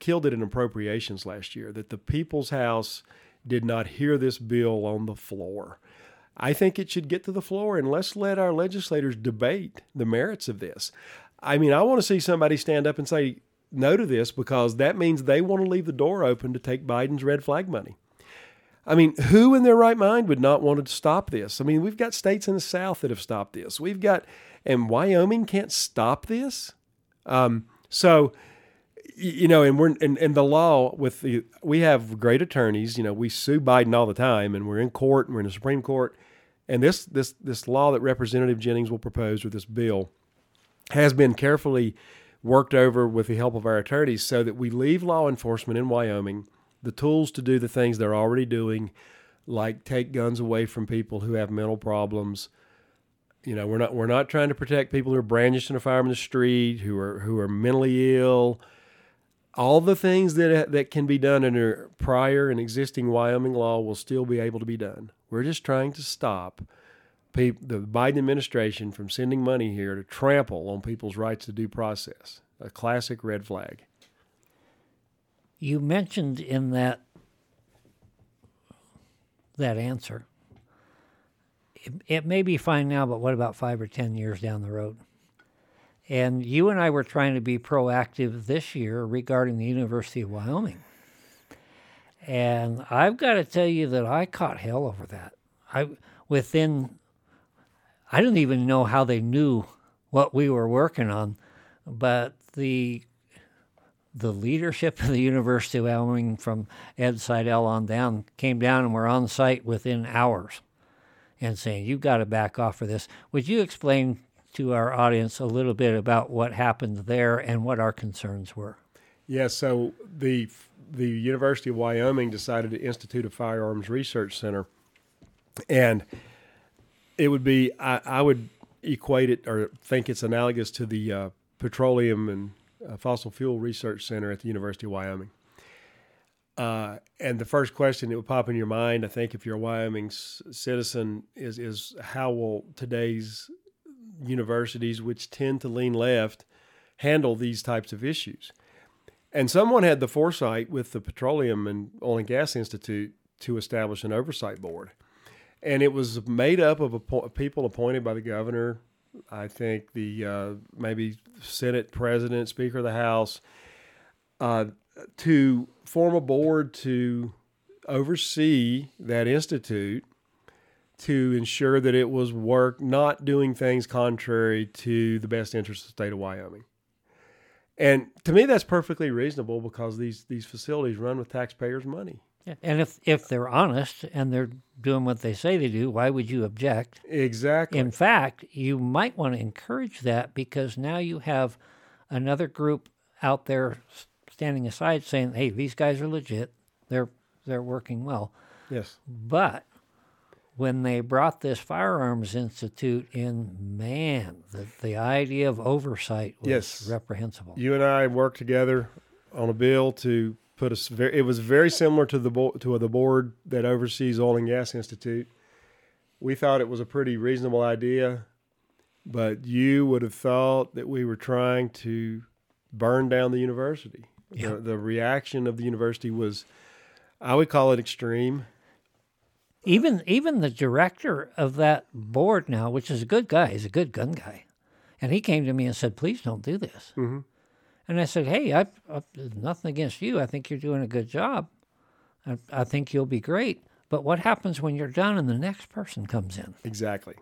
[SPEAKER 2] killed it in appropriations last year that the people's house did not hear this bill on the floor. I think it should get to the floor and let's let our legislators debate the merits of this. I mean, I want to see somebody stand up and say no to this because that means they want to leave the door open to take Biden's red flag money. I mean, who in their right mind would not want to stop this? I mean, we've got states in the South that have stopped this. We've got, and Wyoming can't stop this. Um, so, you know, and we're and, and the law with the we have great attorneys. You know, we sue Biden all the time, and we're in court, and we're in the Supreme Court, and this this this law that Representative Jennings will propose with this bill has been carefully worked over with the help of our attorneys, so that we leave law enforcement in Wyoming the tools to do the things they're already doing, like take guns away from people who have mental problems. You know, we're not we're not trying to protect people who are brandishing a firearm in the street, who are who are mentally ill all the things that that can be done under prior and existing Wyoming law will still be able to be done. We're just trying to stop the Biden administration from sending money here to trample on people's rights to due process. A classic red flag.
[SPEAKER 1] You mentioned in that that answer. It, it may be fine now, but what about five or ten years down the road? And you and I were trying to be proactive this year regarding the University of Wyoming. And I've got to tell you that I caught hell over that. I within I didn't even know how they knew what we were working on, but the the leadership of the University of Wyoming from Ed Seidel on down came down and were on site within hours and saying, You've got to back off for this. Would you explain to our audience a little bit about what happened there and what our concerns were.
[SPEAKER 2] Yeah, so the the University of Wyoming decided to institute a firearms research center, and it would be I, I would equate it or think it's analogous to the uh, petroleum and fossil fuel research center at the University of Wyoming. Uh, and the first question that would pop in your mind, I think, if you're a Wyoming citizen, is is how will today's universities, which tend to lean left, handle these types of issues? And someone had the foresight with the Petroleum and Oil and Gas Institute to establish an oversight board, and it was made up of people appointed by the governor. I think the uh, maybe Senate President, Speaker of the House. Uh, to form a board to oversee that institute to ensure that it was work not doing things contrary to the best interest of the state of Wyoming. And to me that's perfectly reasonable because these these facilities run with taxpayers' money.
[SPEAKER 1] And if if they're honest and they're doing what they say they do, why would you object?
[SPEAKER 2] Exactly.
[SPEAKER 1] In fact, you might want to encourage that because now you have another group out there standing aside saying, "Hey, these guys are legit. They're they're working well."
[SPEAKER 2] yes.
[SPEAKER 1] But when they brought this firearms institute in, man, the the idea of oversight was
[SPEAKER 2] Yes.
[SPEAKER 1] reprehensible.
[SPEAKER 2] You and I worked together on a bill to put us. Very, it was very similar to the bo- to the board that oversees Oil and Gas Institute. We thought it was a pretty reasonable idea, but you would have thought that we were trying to burn down the university.
[SPEAKER 1] Yeah.
[SPEAKER 2] The, the reaction of the university was, I would call it extreme.
[SPEAKER 1] Even even the director of that board now, which is a good guy, he's a good gun guy, and he came to me and said, "Please don't do this."
[SPEAKER 2] Mm-hmm.
[SPEAKER 1] And I said, "Hey, I, I nothing against you. I think you're doing a good job. I, I think you'll be great. But what happens when you're done and the next person comes in?
[SPEAKER 2] Exactly.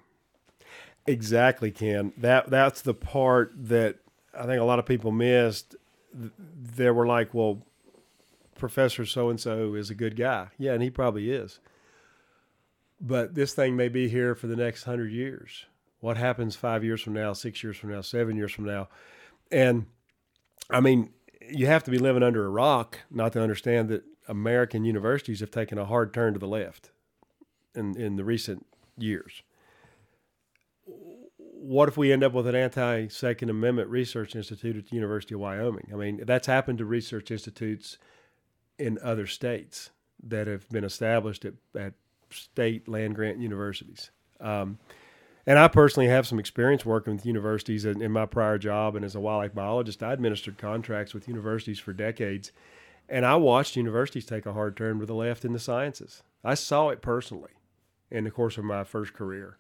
[SPEAKER 2] Exactly, Ken. That that's the part that I think a lot of people missed. Th- They were like, "Well, Professor so and so is a good guy." Yeah, and he probably is. But this thing may be here for the next hundred years. What happens five years from now, six years from now, seven years from now? And I mean, you have to be living under a rock not to understand that American universities have taken a hard turn to the left in in the recent years what if we end up with an anti Second Amendment research institute at the University of Wyoming? I mean, that's happened to research institutes in other states that have been established at, at state land grant universities. Um, and I personally have some experience working with universities in, in my prior job. And as a wildlife biologist, I administered contracts with universities for decades. And I watched universities take a hard turn to the left in the sciences. I saw it personally in the course of my first career.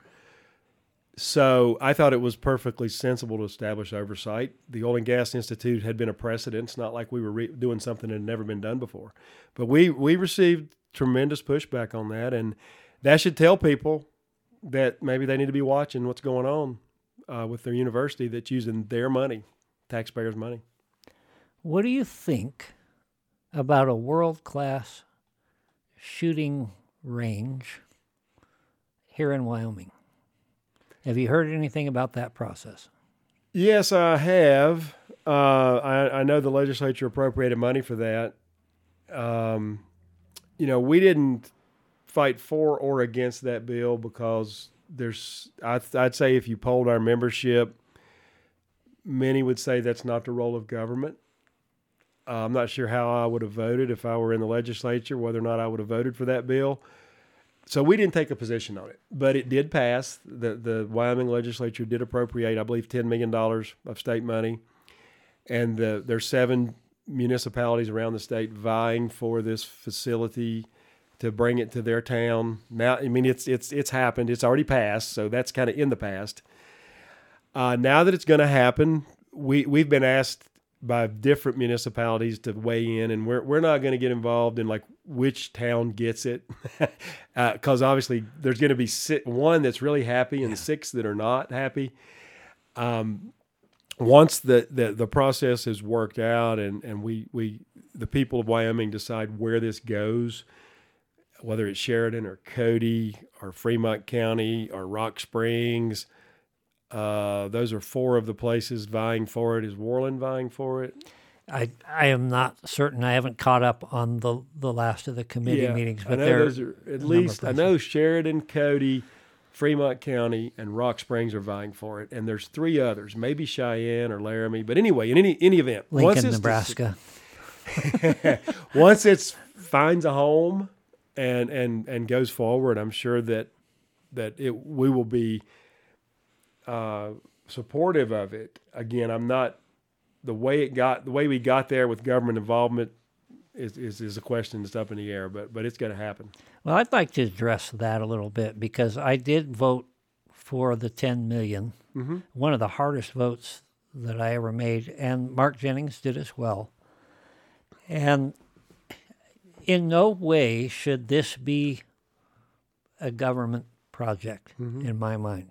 [SPEAKER 2] So I thought it was perfectly sensible to establish oversight. The Oil and Gas Institute had been a precedent. It's not like we were re- doing something that had never been done before. But we, we received tremendous pushback on that. And that should tell people that maybe they need to be watching what's going on uh, with their university that's using their money, taxpayers' money.
[SPEAKER 1] What do you think about a world class shooting range here in Wyoming? Have you heard anything about that process?
[SPEAKER 2] Yes, I have. Uh, I, I know the legislature appropriated money for that. Um, you know, we didn't fight for or against that bill because there's, I, I'd say if you polled our membership, many would say that's not the role of government. Uh, I'm not sure how I would have voted if I were in the legislature, whether or not I would have voted for that bill. So we didn't take a position on it, but it did pass. The the Wyoming legislature did appropriate, I believe, ten million dollars of state money, and the, there's seven municipalities around the state vying for this facility to bring it to their town. Now, I mean, it's it's it's happened. It's already passed, so that's kind of in the past. Uh, now that it's going to happen, we we've been asked by different municipalities to weigh in, and we're we're not going to get involved in like which town gets it, because uh, obviously there's going to be si- one that's really happy and six that are not happy. Um, once the, the the process is worked out, and and we we the people of Wyoming decide where this goes, whether it's Sheridan or Cody or Fremont County or Rock Springs. Uh, those are four of the places vying for it. Is Worland vying for it?
[SPEAKER 1] I I am not certain. I haven't caught up on the the last of the committee meetings, but there
[SPEAKER 2] those are at least I know Sheridan, Cody, Fremont County, and Rock Springs are vying for it, and there's three others, maybe Cheyenne or Laramie. But anyway, in any any event,
[SPEAKER 1] Lincoln,
[SPEAKER 2] it's
[SPEAKER 1] Nebraska.
[SPEAKER 2] once it's finds a home and and and goes forward, I'm sure that that it we will be uh, supportive of it. Again, I'm not the way it got the way we got there with government involvement is, is, is a question that's up in the air, but but it's going to happen.
[SPEAKER 1] Well, I'd like to address that a little bit because I did vote for the 10 million.
[SPEAKER 2] Mm-hmm.
[SPEAKER 1] One of the hardest votes that I ever made, and Mark Jennings did as well. And in no way should this be a government project
[SPEAKER 2] Mm-hmm.
[SPEAKER 1] in my mind.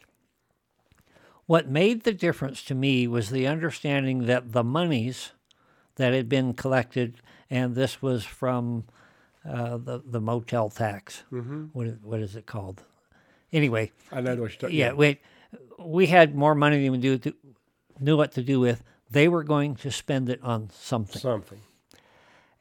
[SPEAKER 1] What made the difference to me was the understanding that the monies that had been collected, and this was from uh, the the motel tax.
[SPEAKER 2] Mm-hmm.
[SPEAKER 1] What is, what is it called? Anyway,
[SPEAKER 2] I know what you're talking.
[SPEAKER 1] yeah, we we had more money than we do to, knew what to do with. They were going to spend it on something.
[SPEAKER 2] something.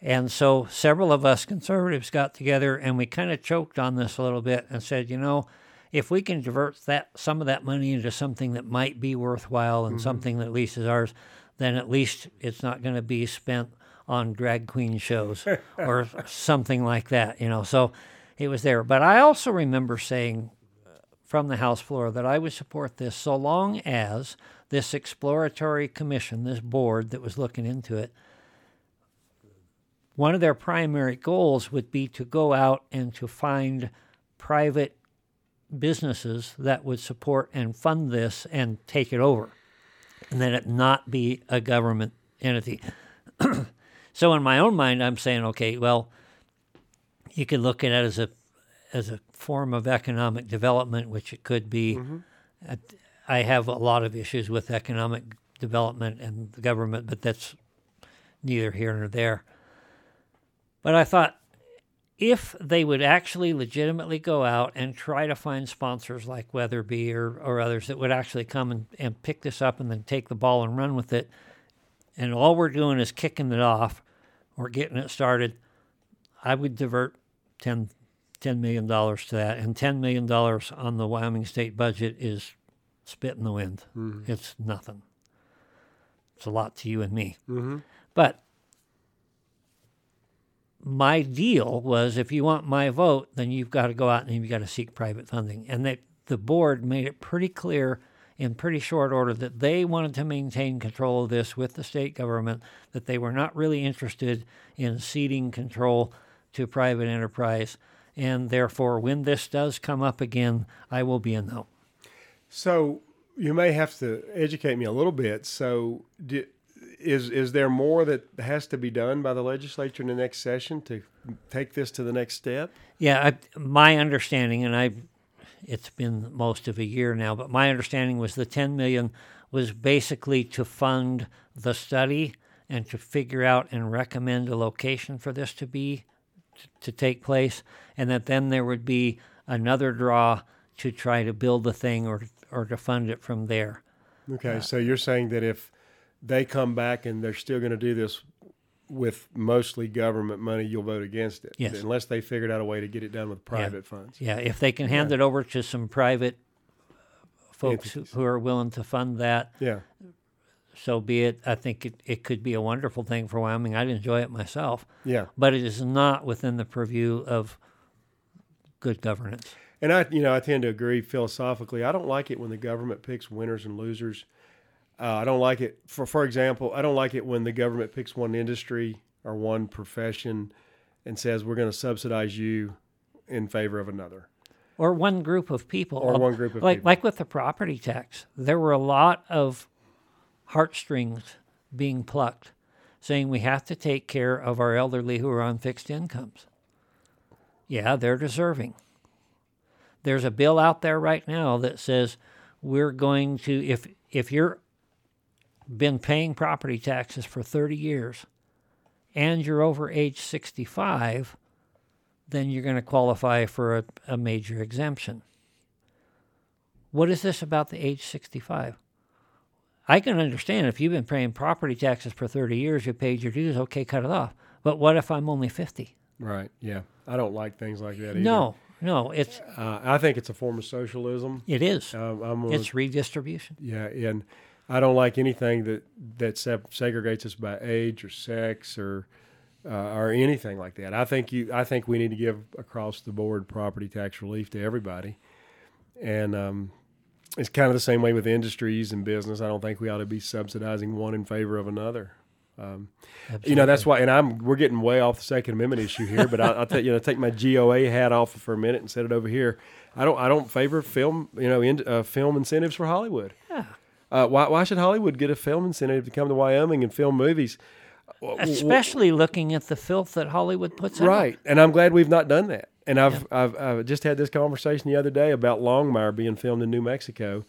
[SPEAKER 1] And so several of us conservatives got together and we kind of choked on this a little bit and said, you know, if we can divert that some of that money into something that might be worthwhile and mm-hmm. something that at least is ours, then at least it's not going to be spent on drag queen shows or something like that, you know. So it was there. But I also remember saying uh, from the House floor that I would support this so long as this exploratory commission, this board that was looking into it, one of their primary goals would be to go out and to find private businesses that would support and fund this and take it over, and that it not be a government entity. so, in my own mind, I'm saying, okay, well, you could look at it as a as a form of economic development, which it could be. Uh, I have a lot of issues with economic development and the government, but that's neither here nor there. But I thought if they would actually legitimately go out and try to find sponsors like Weatherby or, or others that would actually come and, and pick this up and then take the ball and run with it, and all we're doing is kicking it off or getting it started, I would divert 10, $10 million to that. And $10 million on the Wyoming state budget is spit in the wind. It's nothing. It's a lot to you and me.
[SPEAKER 2] Mm-hmm.
[SPEAKER 1] But my deal was if you want my vote, then you've got to go out and you've got to seek private funding. And that the board made it pretty clear in pretty short order that they wanted to maintain control of this with the state government, that they were not really interested in ceding control to private enterprise. And therefore, when this does come up again, I will be a no.
[SPEAKER 2] So you may have to educate me a little bit. So do, is is there more that has to be done by the legislature in the next session to take this to the next step?
[SPEAKER 1] Yeah, I, my understanding, and I, it's been most of a year now, but my understanding was the 10 million was basically to fund the study and to figure out and recommend a location for this to be to take place, and that then there would be another draw to try to build the thing or or to fund it from there.
[SPEAKER 2] Okay, uh, so you're saying that if they come back and they're still going to do this with mostly government money, you'll vote against it,
[SPEAKER 1] Yes.
[SPEAKER 2] unless they figured out a way to get it done with private funds.
[SPEAKER 1] Yeah, if they can hand it over to some private folks who, who are willing to fund that,
[SPEAKER 2] Yeah.
[SPEAKER 1] so be it. I think it, it could be a wonderful thing for Wyoming. I'd enjoy it myself,
[SPEAKER 2] Yeah.
[SPEAKER 1] but it is not within the purview of good governance.
[SPEAKER 2] And I, you know, I tend to agree philosophically. I don't like it when the government picks winners and losers. Uh, I don't like it for, for example, I don't like it when the government picks one industry or one profession and says we're going to subsidize you in favor of another.
[SPEAKER 1] Or one group of people.
[SPEAKER 2] Or one group of
[SPEAKER 1] like,
[SPEAKER 2] people.
[SPEAKER 1] Like with the property tax, there were a lot of heartstrings being plucked, saying we have to take care of our elderly who are on fixed incomes. Yeah, they're deserving. There's a bill out there right now that says we're going to if if you're been paying property taxes for 30 years and you're over age 65, then you're going to qualify for a, a major exemption. What is this about the age 65? I can understand if you've been paying property taxes for 30 years, you paid your dues, okay, cut it off. But what if I'm only 50?
[SPEAKER 2] Right. Yeah. I don't like things like that either.
[SPEAKER 1] No, no, it's
[SPEAKER 2] Uh, I think it's a form of socialism.
[SPEAKER 1] it is.
[SPEAKER 2] Um, I'm gonna-
[SPEAKER 1] It's redistribution.
[SPEAKER 2] Yeah, and I don't like anything that that sep- segregates us by age or sex or uh, or anything like that. I think you. I think we need to give across the board property tax relief to everybody, and um, it's kind of the same way with industries and business. I don't think we ought to be subsidizing one in favor of another. Um, you know that's why, and I'm we're getting way off the Second Amendment issue here, but I, will take you know take my GOA hat off for a minute and set it over here. I don't I don't favor film you know in, uh, film incentives for Hollywood. Uh, why why should Hollywood get a film incentive to come to Wyoming and film movies?
[SPEAKER 1] Especially looking at the filth that Hollywood puts out.
[SPEAKER 2] Right, and I'm glad we've not done that. And I've, yeah. I've I've just had this conversation the other day about Longmire being filmed in New Mexico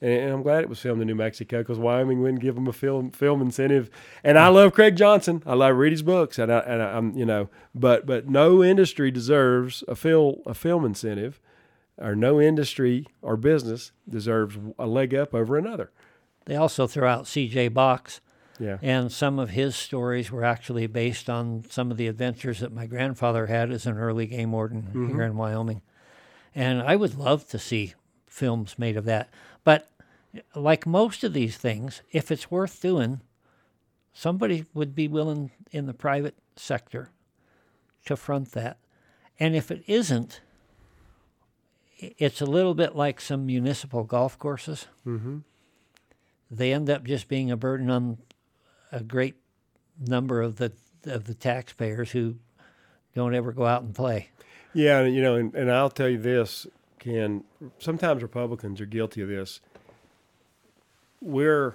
[SPEAKER 2] and I'm glad it was filmed in New Mexico because Wyoming wouldn't give them a film film incentive. And I love Craig Johnson. I love read his books, and I, and I, am you know, but but no industry deserves a film a film incentive, or no industry or business deserves a leg up over another.
[SPEAKER 1] They also throw out C.J. Box.
[SPEAKER 2] Yeah.
[SPEAKER 1] And some of his stories were actually based on some of the adventures that my grandfather had as an early game warden mm-hmm. here in Wyoming. And I would love to see films made of that. But like most of these things, if it's worth doing, somebody would be willing in the private sector to front that. And if it isn't, it's a little bit like some municipal golf courses.
[SPEAKER 2] Mm-hmm.
[SPEAKER 1] They end up just being a burden on a great number of the of the taxpayers who don't ever go out and play.
[SPEAKER 2] Yeah, you know, and, and I'll tell you this: can sometimes Republicans are guilty of this. We're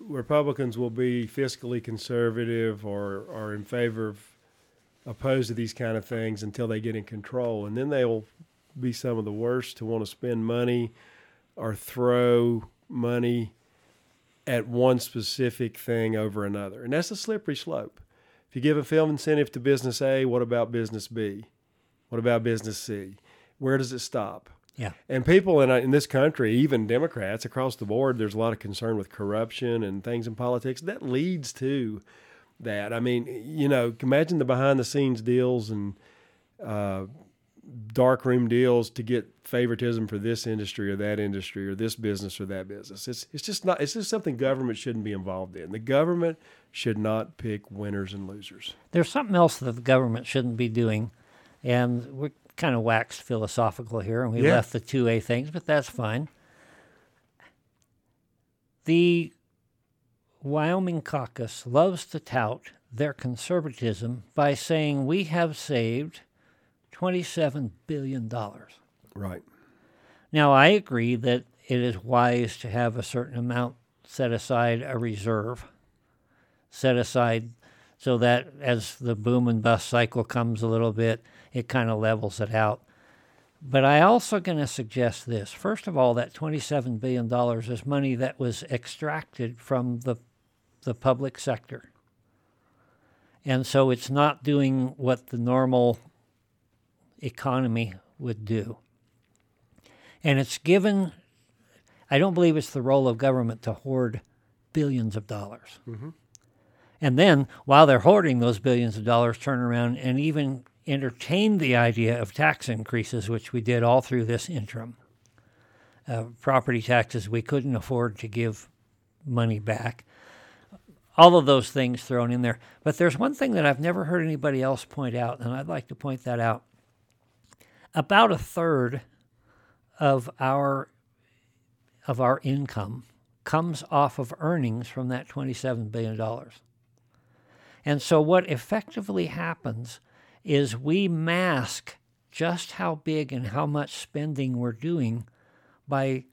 [SPEAKER 2] Republicans will be fiscally conservative or are in favor of opposed to these kind of things until they get in control, and then they will be some of the worst to want to spend money or throw money at one specific thing over another, and that's a slippery slope. If you give a film incentive to business A, what about business B? What about business C? where does it stop?
[SPEAKER 1] Yeah.
[SPEAKER 2] And people in, in this country, even Democrats across the board, there's a lot of concern with corruption and things in politics. That leads to that. I mean, you know, imagine the behind the scenes deals and uh, dark room deals to get favoritism for this industry or that industry or this business or that business. It's it's just not. It's just something government shouldn't be involved in. The government should not pick winners and losers.
[SPEAKER 1] There's something else that the government shouldn't be doing, and we're kind of waxed philosophical here and we yeah. left the 2A things, but that's fine. The Wyoming caucus loves to tout their conservatism by saying we have saved $27 billion.
[SPEAKER 2] Right.
[SPEAKER 1] Now, I agree that it is wise to have a certain amount set aside, a reserve set aside, so that as the boom and bust cycle comes a little bit, it kind of levels it out. But I also going to suggest this. First of all, that $27 billion is money that was extracted from the, the public sector. And so it's not doing what the normal economy would do. And it's given, I don't believe it's the role of government to hoard billions of dollars.
[SPEAKER 2] Mm-hmm.
[SPEAKER 1] And then, while they're hoarding those billions of dollars, turn around and even entertain the idea of tax increases, which we did all through this interim. Uh, property taxes, we couldn't afford to give money back. All of those things thrown in there. But there's one thing that I've never heard anybody else point out, and I'd like to point that out. About a third of our of our income comes off of earnings from that $27 billion. And so, what effectively happens is we mask just how big and how much spending we're doing by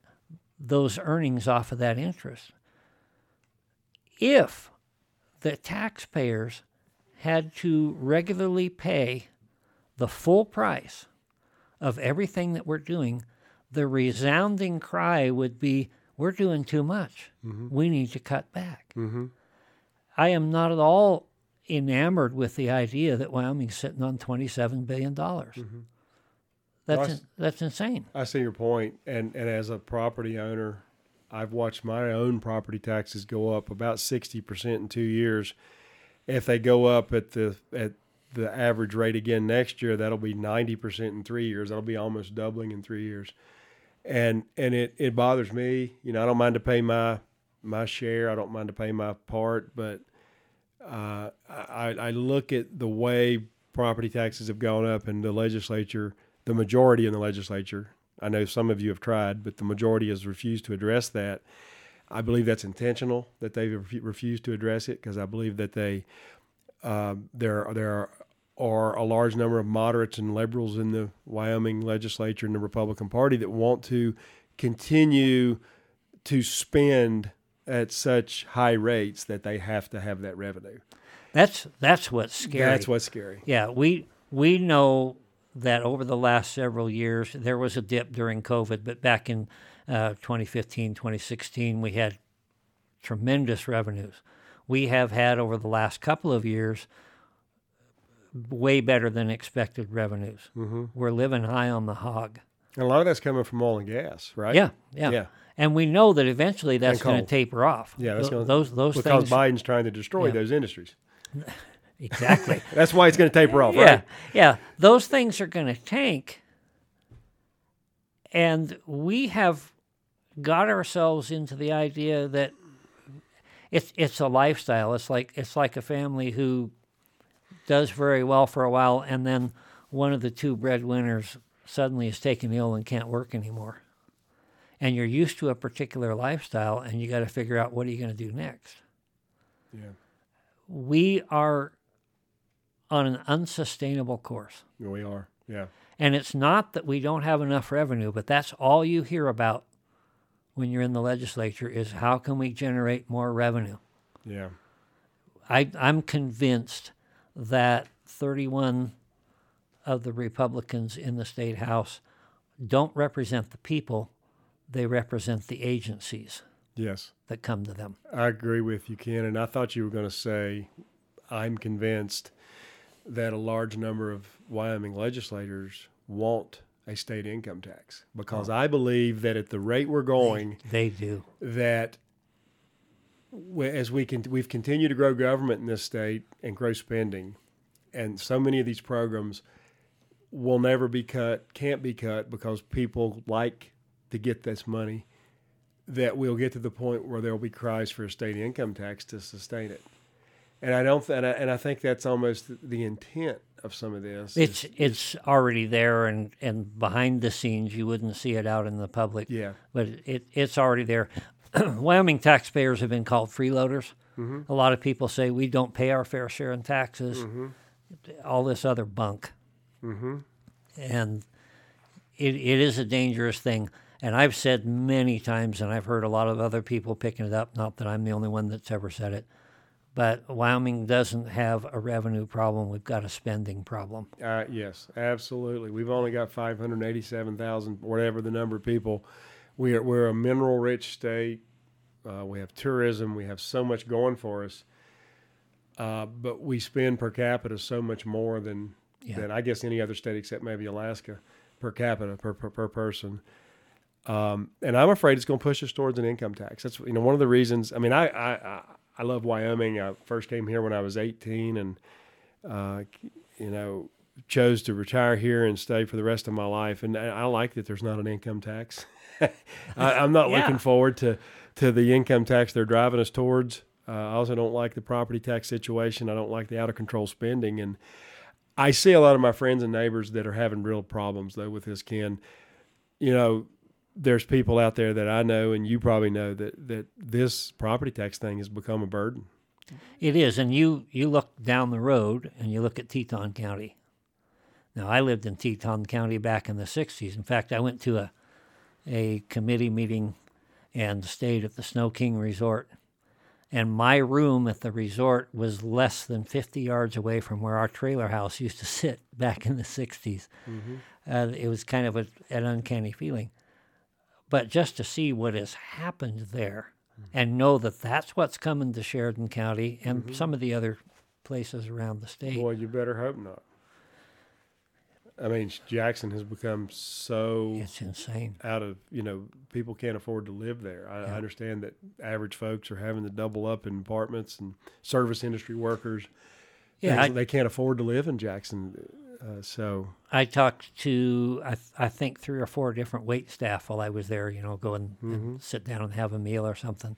[SPEAKER 1] those earnings off of that interest. If the taxpayers had to regularly pay the full price of everything that we're doing, the resounding cry would be, We're doing too much. Mm-hmm. We need to cut back.
[SPEAKER 2] Mm-hmm.
[SPEAKER 1] I am not at all enamored with the idea that Wyoming's sitting on $27 billion. Mm-hmm. That's, in, that's insane.
[SPEAKER 2] I see your point. And, and as a property owner, I've watched my own property taxes go up about 60% in two years. If they go up at the, at the average rate again next year, that'll be 90% in three years. That'll be almost doubling in three years. And, and it, it bothers me. You know, I don't mind to pay my, my share. I don't mind to pay my part, but – uh, I, I look at the way property taxes have gone up in the legislature, the majority in the legislature. I know some of you have tried, but the majority has refused to address that. I believe that's intentional that they've refused to address it because I believe that they uh, there are there are a large number of moderates and liberals in the Wyoming legislature and the Republican Party that want to continue to spend at such high rates that they have to have that revenue.
[SPEAKER 1] That's that's what's scary.
[SPEAKER 2] That's what's scary.
[SPEAKER 1] Yeah, we we know that over the last several years there was a dip during COVID, but back in uh, 2015, 2016, we had tremendous revenues. We have had over the last couple of years way better than expected revenues. Mm-hmm. We're living high on the hog.
[SPEAKER 2] And a lot of that's coming from oil and gas, right?
[SPEAKER 1] Yeah, yeah.
[SPEAKER 2] Yeah.
[SPEAKER 1] And we know that eventually that's going to taper off.
[SPEAKER 2] Yeah, that's
[SPEAKER 1] Th-
[SPEAKER 2] gonna,
[SPEAKER 1] those those
[SPEAKER 2] because
[SPEAKER 1] things
[SPEAKER 2] Biden's trying to destroy
[SPEAKER 1] Yeah.
[SPEAKER 2] those industries.
[SPEAKER 1] exactly.
[SPEAKER 2] That's why it's going to taper off,
[SPEAKER 1] Yeah,
[SPEAKER 2] right?
[SPEAKER 1] yeah. Those things are going to tank. And we have got ourselves into the idea that it's it's a lifestyle. It's like it's like a family who does very well for a while and then one of the two breadwinners suddenly is taken ill and can't work anymore. And you're used to a particular lifestyle and you got to figure out what are you going to do next
[SPEAKER 2] Yeah.
[SPEAKER 1] we are on an unsustainable course.
[SPEAKER 2] We are. Yeah.
[SPEAKER 1] And it's not that we don't have enough revenue, but that's all you hear about when you're in the legislature is how can we generate more revenue?
[SPEAKER 2] Yeah.
[SPEAKER 1] I, I'm convinced that 31 of the Republicans in the state house don't represent the people, they represent the agencies
[SPEAKER 2] Yes.
[SPEAKER 1] that come to them.
[SPEAKER 2] I agree with you, Ken. And I thought you were going to say, I'm convinced that a large number of Wyoming legislators want a state income tax because oh. I believe that at the rate we're going,
[SPEAKER 1] They do.
[SPEAKER 2] that as we can, we've continued to grow government in this state and grow spending, and so many of these programs will never be cut, can't be cut because people like to get this money. That we'll get to the point where there will be cries for a state income tax to sustain it, and I don't, and I, and I think that's almost the intent of some of this.
[SPEAKER 1] It's
[SPEAKER 2] is-
[SPEAKER 1] it's already there and, and behind the scenes you wouldn't see it out in the public.
[SPEAKER 2] yeah,
[SPEAKER 1] But it, it's already there. Wyoming taxpayers have been called freeloaders. Mm-hmm. A lot of people say we don't pay our fair share in taxes, mm-hmm. all this other bunk. Mm-hmm. And it, it is a dangerous thing. And I've said many times, and I've heard a lot of other people picking it up, not that I'm the only one that's ever said it, but Wyoming doesn't have a revenue problem. We've got a spending problem.
[SPEAKER 2] Uh, yes, absolutely. We've only got 587,000, whatever the number of people. We are, we're a mineral rich state. Uh, we have tourism. We have so much going for us. Uh, but we spend per capita so much more than,
[SPEAKER 1] Yeah.
[SPEAKER 2] than I guess any other state except maybe Alaska per capita per, per, per person. Um, and I'm afraid it's going to push us towards an income tax. That's you know one of the reasons. I mean, I I, I, love Wyoming. I first came here when I was 18, and uh, you know chose to retire here and stay for the rest of my life. And I like that there's not an income tax. I, I'm not
[SPEAKER 1] Yeah.
[SPEAKER 2] looking forward to to the income tax they're driving us towards. Uh, I also don't like the property tax situation. I don't like the out of control spending, and I see a lot of my friends and neighbors that are having real problems though with this. Ken, you know, there's people out there that I know, and you probably know that that this property tax thing has become a burden.
[SPEAKER 1] It is, and you you look down the road and you look at Teton County. Now, I lived in Teton County back in the '60s. In fact, I went to a a committee meeting and stayed at the Snow King Resort. And my room at the resort was less than 50 yards away from where our trailer house used to sit back in the 60s. Mm-hmm. Uh, it was kind of a, an uncanny feeling. But just to see what has happened there mm-hmm. and know that that's what's coming to Sheridan County and mm-hmm. some of the other places around the state.
[SPEAKER 2] Boy, you better hope not. I mean, Jackson has become so
[SPEAKER 1] It's insane.
[SPEAKER 2] out of you know people can't afford to live there. I,
[SPEAKER 1] Yeah.
[SPEAKER 2] I understand that average folks are having to double up in apartments and service industry workers.
[SPEAKER 1] Yeah,
[SPEAKER 2] they,
[SPEAKER 1] I-
[SPEAKER 2] they can't afford to live in Jackson. Uh, so
[SPEAKER 1] I talked to I, th- I think three or four different wait staff while I was there. You know, go and, and sit down and have a meal or something,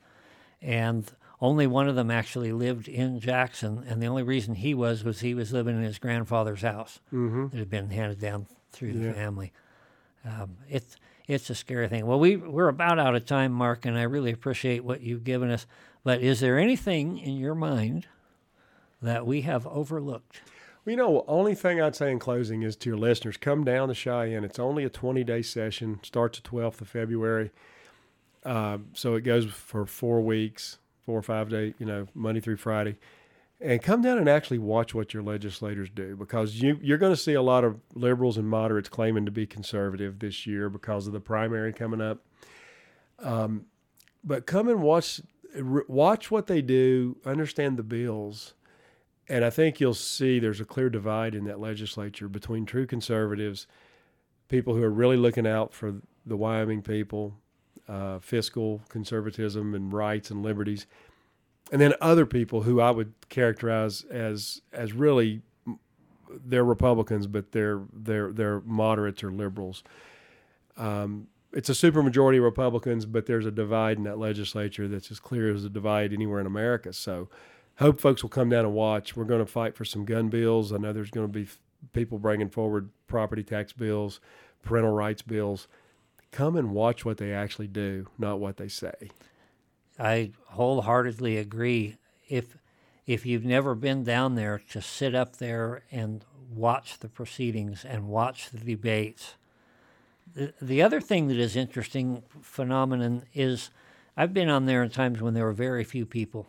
[SPEAKER 1] and only one of them actually lived in Jackson, and the only reason he was was he was living in his grandfather's house
[SPEAKER 2] Mm-hmm.
[SPEAKER 1] that had been handed down through the
[SPEAKER 2] Yeah.
[SPEAKER 1] family. Um, it's it's a scary thing. Well, we we're about out of time, Mark, and I really appreciate what you've given us. But is there anything in your mind that we have overlooked?
[SPEAKER 2] Well, you know, only thing I'd say in closing is to your listeners, come down to Cheyenne. It's only a 20 day session, starts the 12th of February. Um, so it goes for four weeks, four or five days, you know, Monday through Friday. And come down and actually watch what your legislators do because you, you're going to see a lot of liberals and moderates claiming to be conservative this year because of the primary coming up. Um, but come and watch watch what they do, understand the bills, and I think you'll see there's a clear divide in that legislature between true conservatives, people who are really looking out for the Wyoming people, uh, fiscal conservatism and rights and liberties, and then other people who I would characterize as as really they're Republicans, but they're they're they're moderates or liberals. Um, it's a supermajority of Republicans, but there's a divide in that legislature that's as clear as a divide anywhere in America. So, hope folks will come down and watch. We're going to fight for some gun bills. I know there's going to be people bringing forward property tax bills, parental rights bills. Come and watch what they actually do, not what they say.
[SPEAKER 1] I wholeheartedly agree. If if you've never been down there to sit up there and watch the proceedings and watch the debates, the, the other thing that is interesting phenomenon is I've been on there in times when there were very few people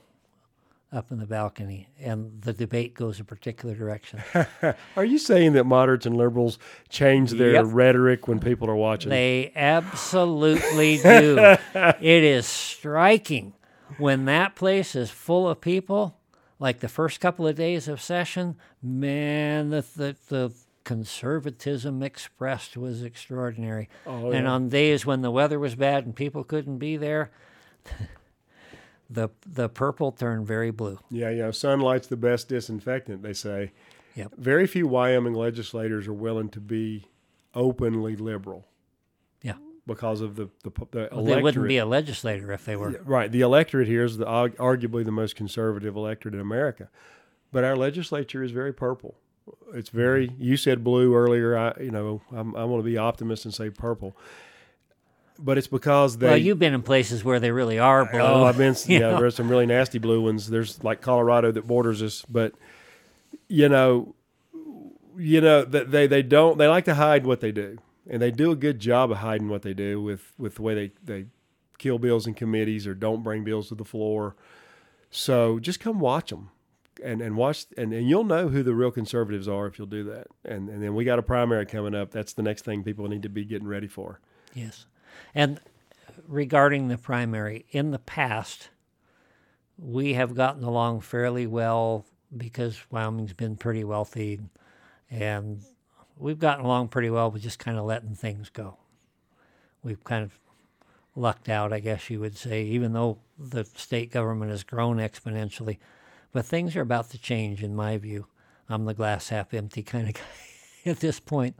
[SPEAKER 1] up in the balcony and the debate goes a particular direction.
[SPEAKER 2] Are you saying that moderates and liberals change their
[SPEAKER 1] Yep.
[SPEAKER 2] rhetoric when people are watching?
[SPEAKER 1] They absolutely do. it is striking when that place is full of people. Like the first couple of days of session, man, the the, the conservatism expressed was extraordinary.
[SPEAKER 2] Oh,
[SPEAKER 1] and
[SPEAKER 2] yeah.
[SPEAKER 1] on days when the weather was bad and people couldn't be there, the the purple turned very blue.
[SPEAKER 2] Yeah, you know, sunlight's the best disinfectant, they say.
[SPEAKER 1] Yep.
[SPEAKER 2] Very few Wyoming legislators are willing to be openly liberal
[SPEAKER 1] Yeah,
[SPEAKER 2] because of the the, the
[SPEAKER 1] well,
[SPEAKER 2] electorate.
[SPEAKER 1] they wouldn't be a legislator if they were.
[SPEAKER 2] Yeah, right. The electorate here is the, arguably the most conservative electorate in America, but our legislature is very purple. It's very. You said blue earlier. I, you know, I'm, I want to be optimist and say purple, but it's because they.
[SPEAKER 1] well, you've been in places where they really are blue.
[SPEAKER 2] Oh, I've been. Yeah,
[SPEAKER 1] know?
[SPEAKER 2] there's some really nasty blue ones. There's like Colorado that borders us, but you know, you know that they they don't they like to hide what they do, and they do a good job of hiding what they do with with the way they they kill bills in committees or don't bring bills to the floor. So just come watch them. And, and watch and, and you'll know who the real conservatives are if you'll do that. And and then we got a primary coming up. That's the next thing people need to be getting ready for.
[SPEAKER 1] Yes. And regarding the primary, in the past, we have gotten along fairly well because Wyoming's been pretty wealthy and we've gotten along pretty well with just kind of letting things go. We've kind of lucked out, I guess you would say, even though the state government has grown exponentially. But things are about to change, in my view. I'm the glass half empty kind of guy at this point.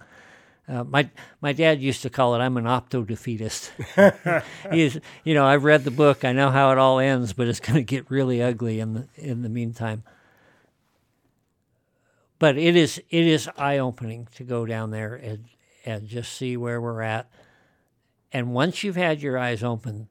[SPEAKER 1] Uh, my my dad used to call it I'm an opto defeatist. He's you know I've read the book. I know how it all ends, but it's going to get really ugly in the in the meantime. But it is it is eye opening to go down there and and just see where we're at. And once you've had your eyes open,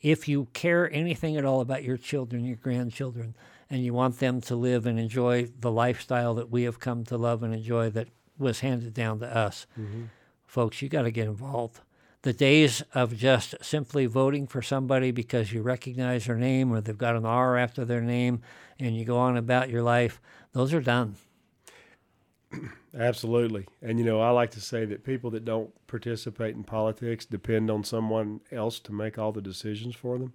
[SPEAKER 1] if you care anything at all about your children, your grandchildren, and you want them to live and enjoy the lifestyle that we have come to love and enjoy that was handed down to us, mm-hmm. folks, you got to get involved. The days of just simply voting for somebody because you recognize their name or they've got an R after their name and you go on about your life, those are done.
[SPEAKER 2] Absolutely. And, you know, I like to say that people that don't participate in politics depend on someone else to make all the decisions for them.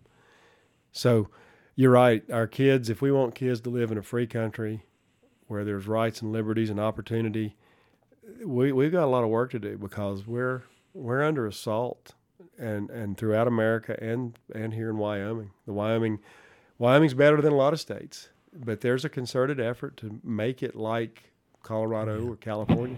[SPEAKER 2] So you're right. Our kids, if we want kids to live in a free country where there's rights and liberties and opportunity, we, we've got a lot of work to do because we're, we're under assault and, and throughout America and, and here in Wyoming. The Wyoming, Wyoming's better than a lot of states, but there's a concerted effort to make it like Colorado or California.